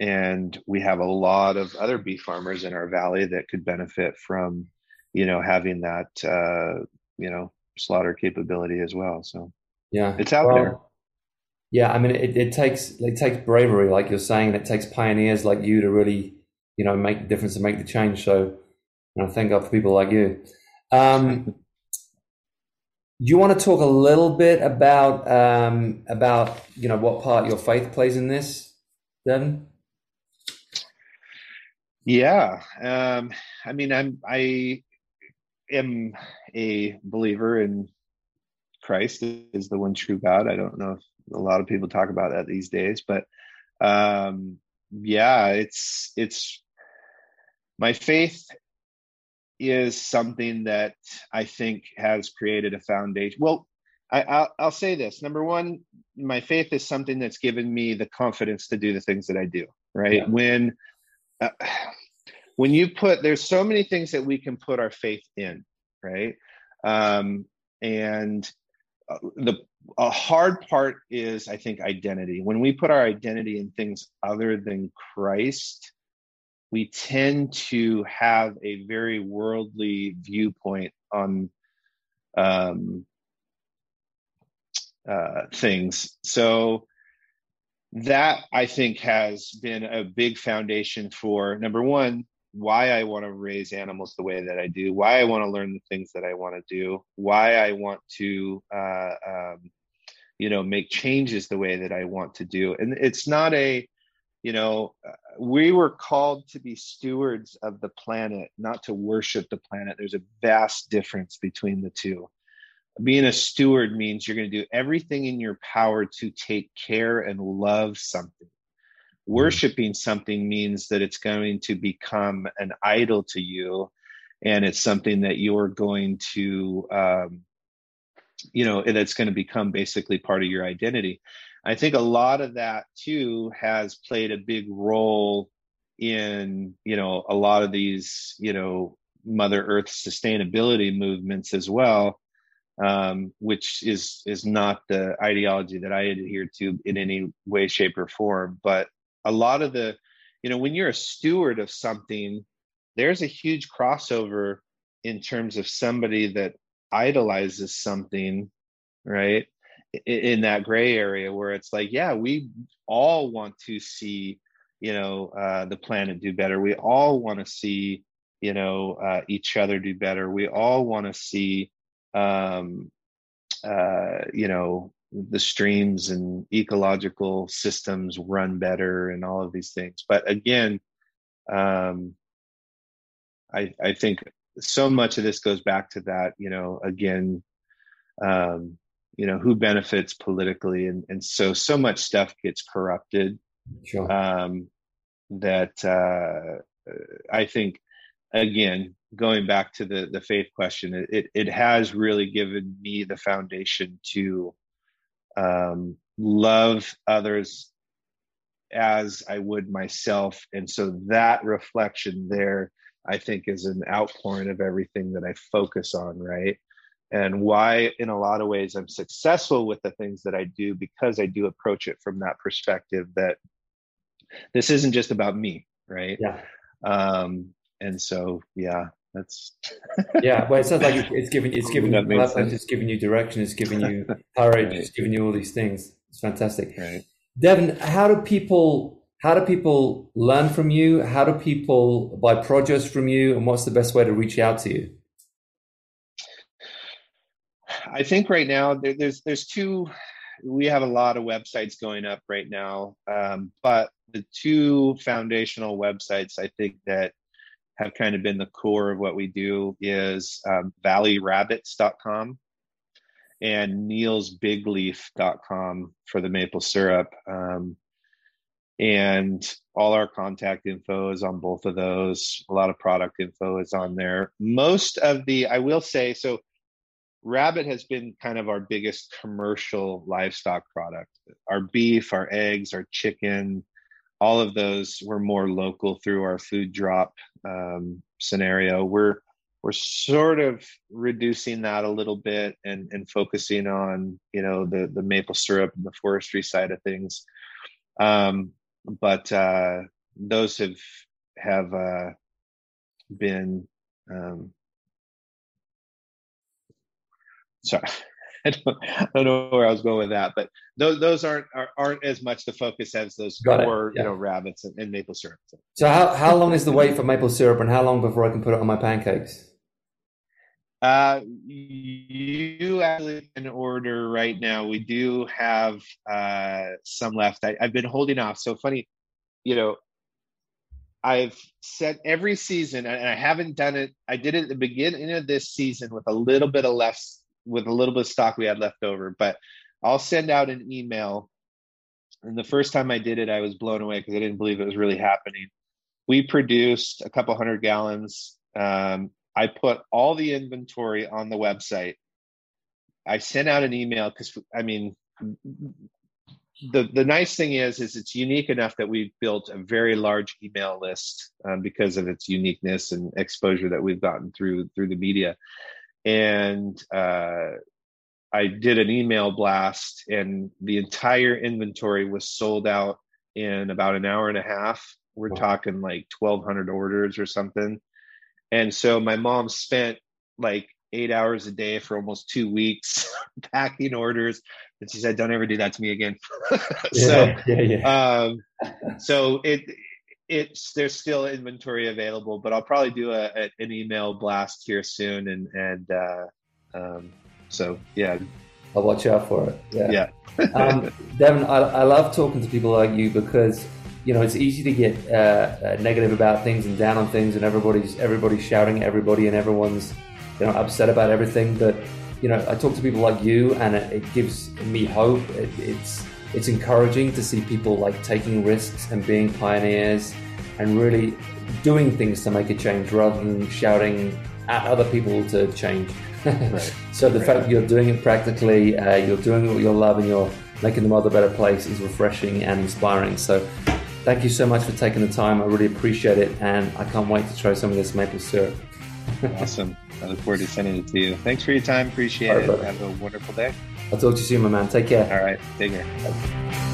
and we have a lot of other beef farmers in our valley that could benefit from you know having that uh, you know slaughter capability as well. So yeah, it's out well, there. Yeah, I mean, it, it takes it takes bravery, like you're saying. And it takes pioneers like you to really, you know, make the difference and make the change. So, you know, thank God for people like you. Um, you want to talk a little bit about um, about you know what part your faith plays in this, Devin? Yeah, um, I mean, I'm I am a believer in Christ is the one true God. I don't know if a lot of people talk about that these days, but um, yeah, it's it's my faith is something that I think has created a foundation. Well, I, will say this: number one, my faith is something that's given me the confidence to do the things that I do. Right yeah. when uh, when you put there's so many things that we can put our faith in, right? Um, and the a hard part is, I think, identity. When we put our identity in things other than Christ, we tend to have a very worldly viewpoint on um, uh, things. So that I think has been a big foundation for number one, why I want to raise animals the way that I do, why I want to learn the things that I want to do, why I want to, uh, um, you know, make changes the way that I want to do. And it's not a, you know, uh, we were called to be stewards of the planet, not to worship the planet. There's a vast difference between the two being a steward means you're going to do everything in your power to take care and love something. Worshipping something means that it's going to become an idol to you, and it's something that you're going to, um, you know, that's going to become basically part of your identity. I think a lot of that too has played a big role in, you know, a lot of these, you know, Mother Earth sustainability movements as well um, which is is not the ideology that I adhere to in any way, shape, or form. But a lot of the, you know, when you're a steward of something, there's a huge crossover in terms of somebody that idolizes something, right? In that gray area where it's like, yeah, we all want to see, you know, uh, the planet do better. We all want to see, you know, uh, each other do better. We all want to see um, uh, you know, the streams and ecological systems run better and all of these things. But again, um, I, I think so much of this goes back to that, you know, again, um, you know, who benefits politically. And, and so, so much stuff gets corrupted. Sure. Um, that uh, I think, again, going back to the the faith question, it it has really given me the foundation to um, love others as I would myself, and so that reflection there, I think, is an outpouring of everything that I focus on, right? And why, in a lot of ways, I'm successful with the things that I do because I do approach it from that perspective that this isn't just about me, right? Yeah. Um, and so, yeah, that's yeah. Well, it sounds like it's giving it's giving you purpose, it's giving you direction, it's giving you courage, right. it's giving you all these things. It's fantastic. Right. Devin, how do people how do people learn from you? How do people buy produce from you? And what's the best way to reach out to you? I think right now there, there's there's two. We have a lot of websites going up right now, um, but the two foundational websites I think that have kind of been the core of what we do is um, valleyrabbits.com and neilsbigleaf.com for the maple syrup. Um, and all our contact info is on both of those. A lot of product info is on there. Most of the, I will say, so rabbit has been kind of our biggest commercial livestock product. Our beef, our eggs, our chicken, all of those were more local through our food drop um, scenario. We're we're sort of reducing that a little bit and and focusing on you know the the maple syrup and the forestry side of things. Um, but uh, those have have uh, been um, sorry I don't, I don't know where I was going with that, but those those aren't aren't as much the focus as those Got core yeah. you know rabbits and, and, maple syrup. So how how long is the wait for maple syrup, and how long before I can put it on my pancakes? Uh, you actually can order right now. We do have uh, some left. I, I've been holding off. So funny, you know, I've said every season, and I haven't done it. I did it at the beginning of this season with a little bit of less with a little bit of stock we had left over. But I'll send out an email. And the first time I did it, I was blown away because I didn't believe it was really happening. We produced a couple hundred gallons. Um, I put all the inventory on the website. I sent out an email because I mean, the the nice thing is is it's unique enough that we've built a very large email list um, because of its uniqueness and exposure that we've gotten through through the media and uh, i did an email blast and the entire inventory was sold out in about an hour and a half we're wow. talking like 1200 orders or something and so my mom spent like eight hours a day for almost two weeks packing orders and she said don't ever do that to me again so yeah, yeah, yeah. Um, so it it's there's still inventory available but i'll probably do a, a an email blast here soon and and uh, um, so yeah i'll watch out for it yeah, yeah. um, devin I, I love talking to people like you because you know, it's easy to get uh, uh, negative about things and down on things, and everybody's everybody's shouting at everybody, and everyone's you know upset about everything. But you know, I talk to people like you, and it, it gives me hope. It, it's it's encouraging to see people like taking risks and being pioneers, and really doing things to make a change rather than shouting at other people to change. Right. so the right. fact that you're doing it practically, uh, you're doing what you love, and you're making the world a better place is refreshing and inspiring. So thank you so much for taking the time. I really appreciate it, and I can't wait to try some of this maple syrup. awesome. I look forward to sending it to you. Thanks for your time. Appreciate it. Have a wonderful day. I'll talk to you soon, my man. Take care. All right. Take care. Bye.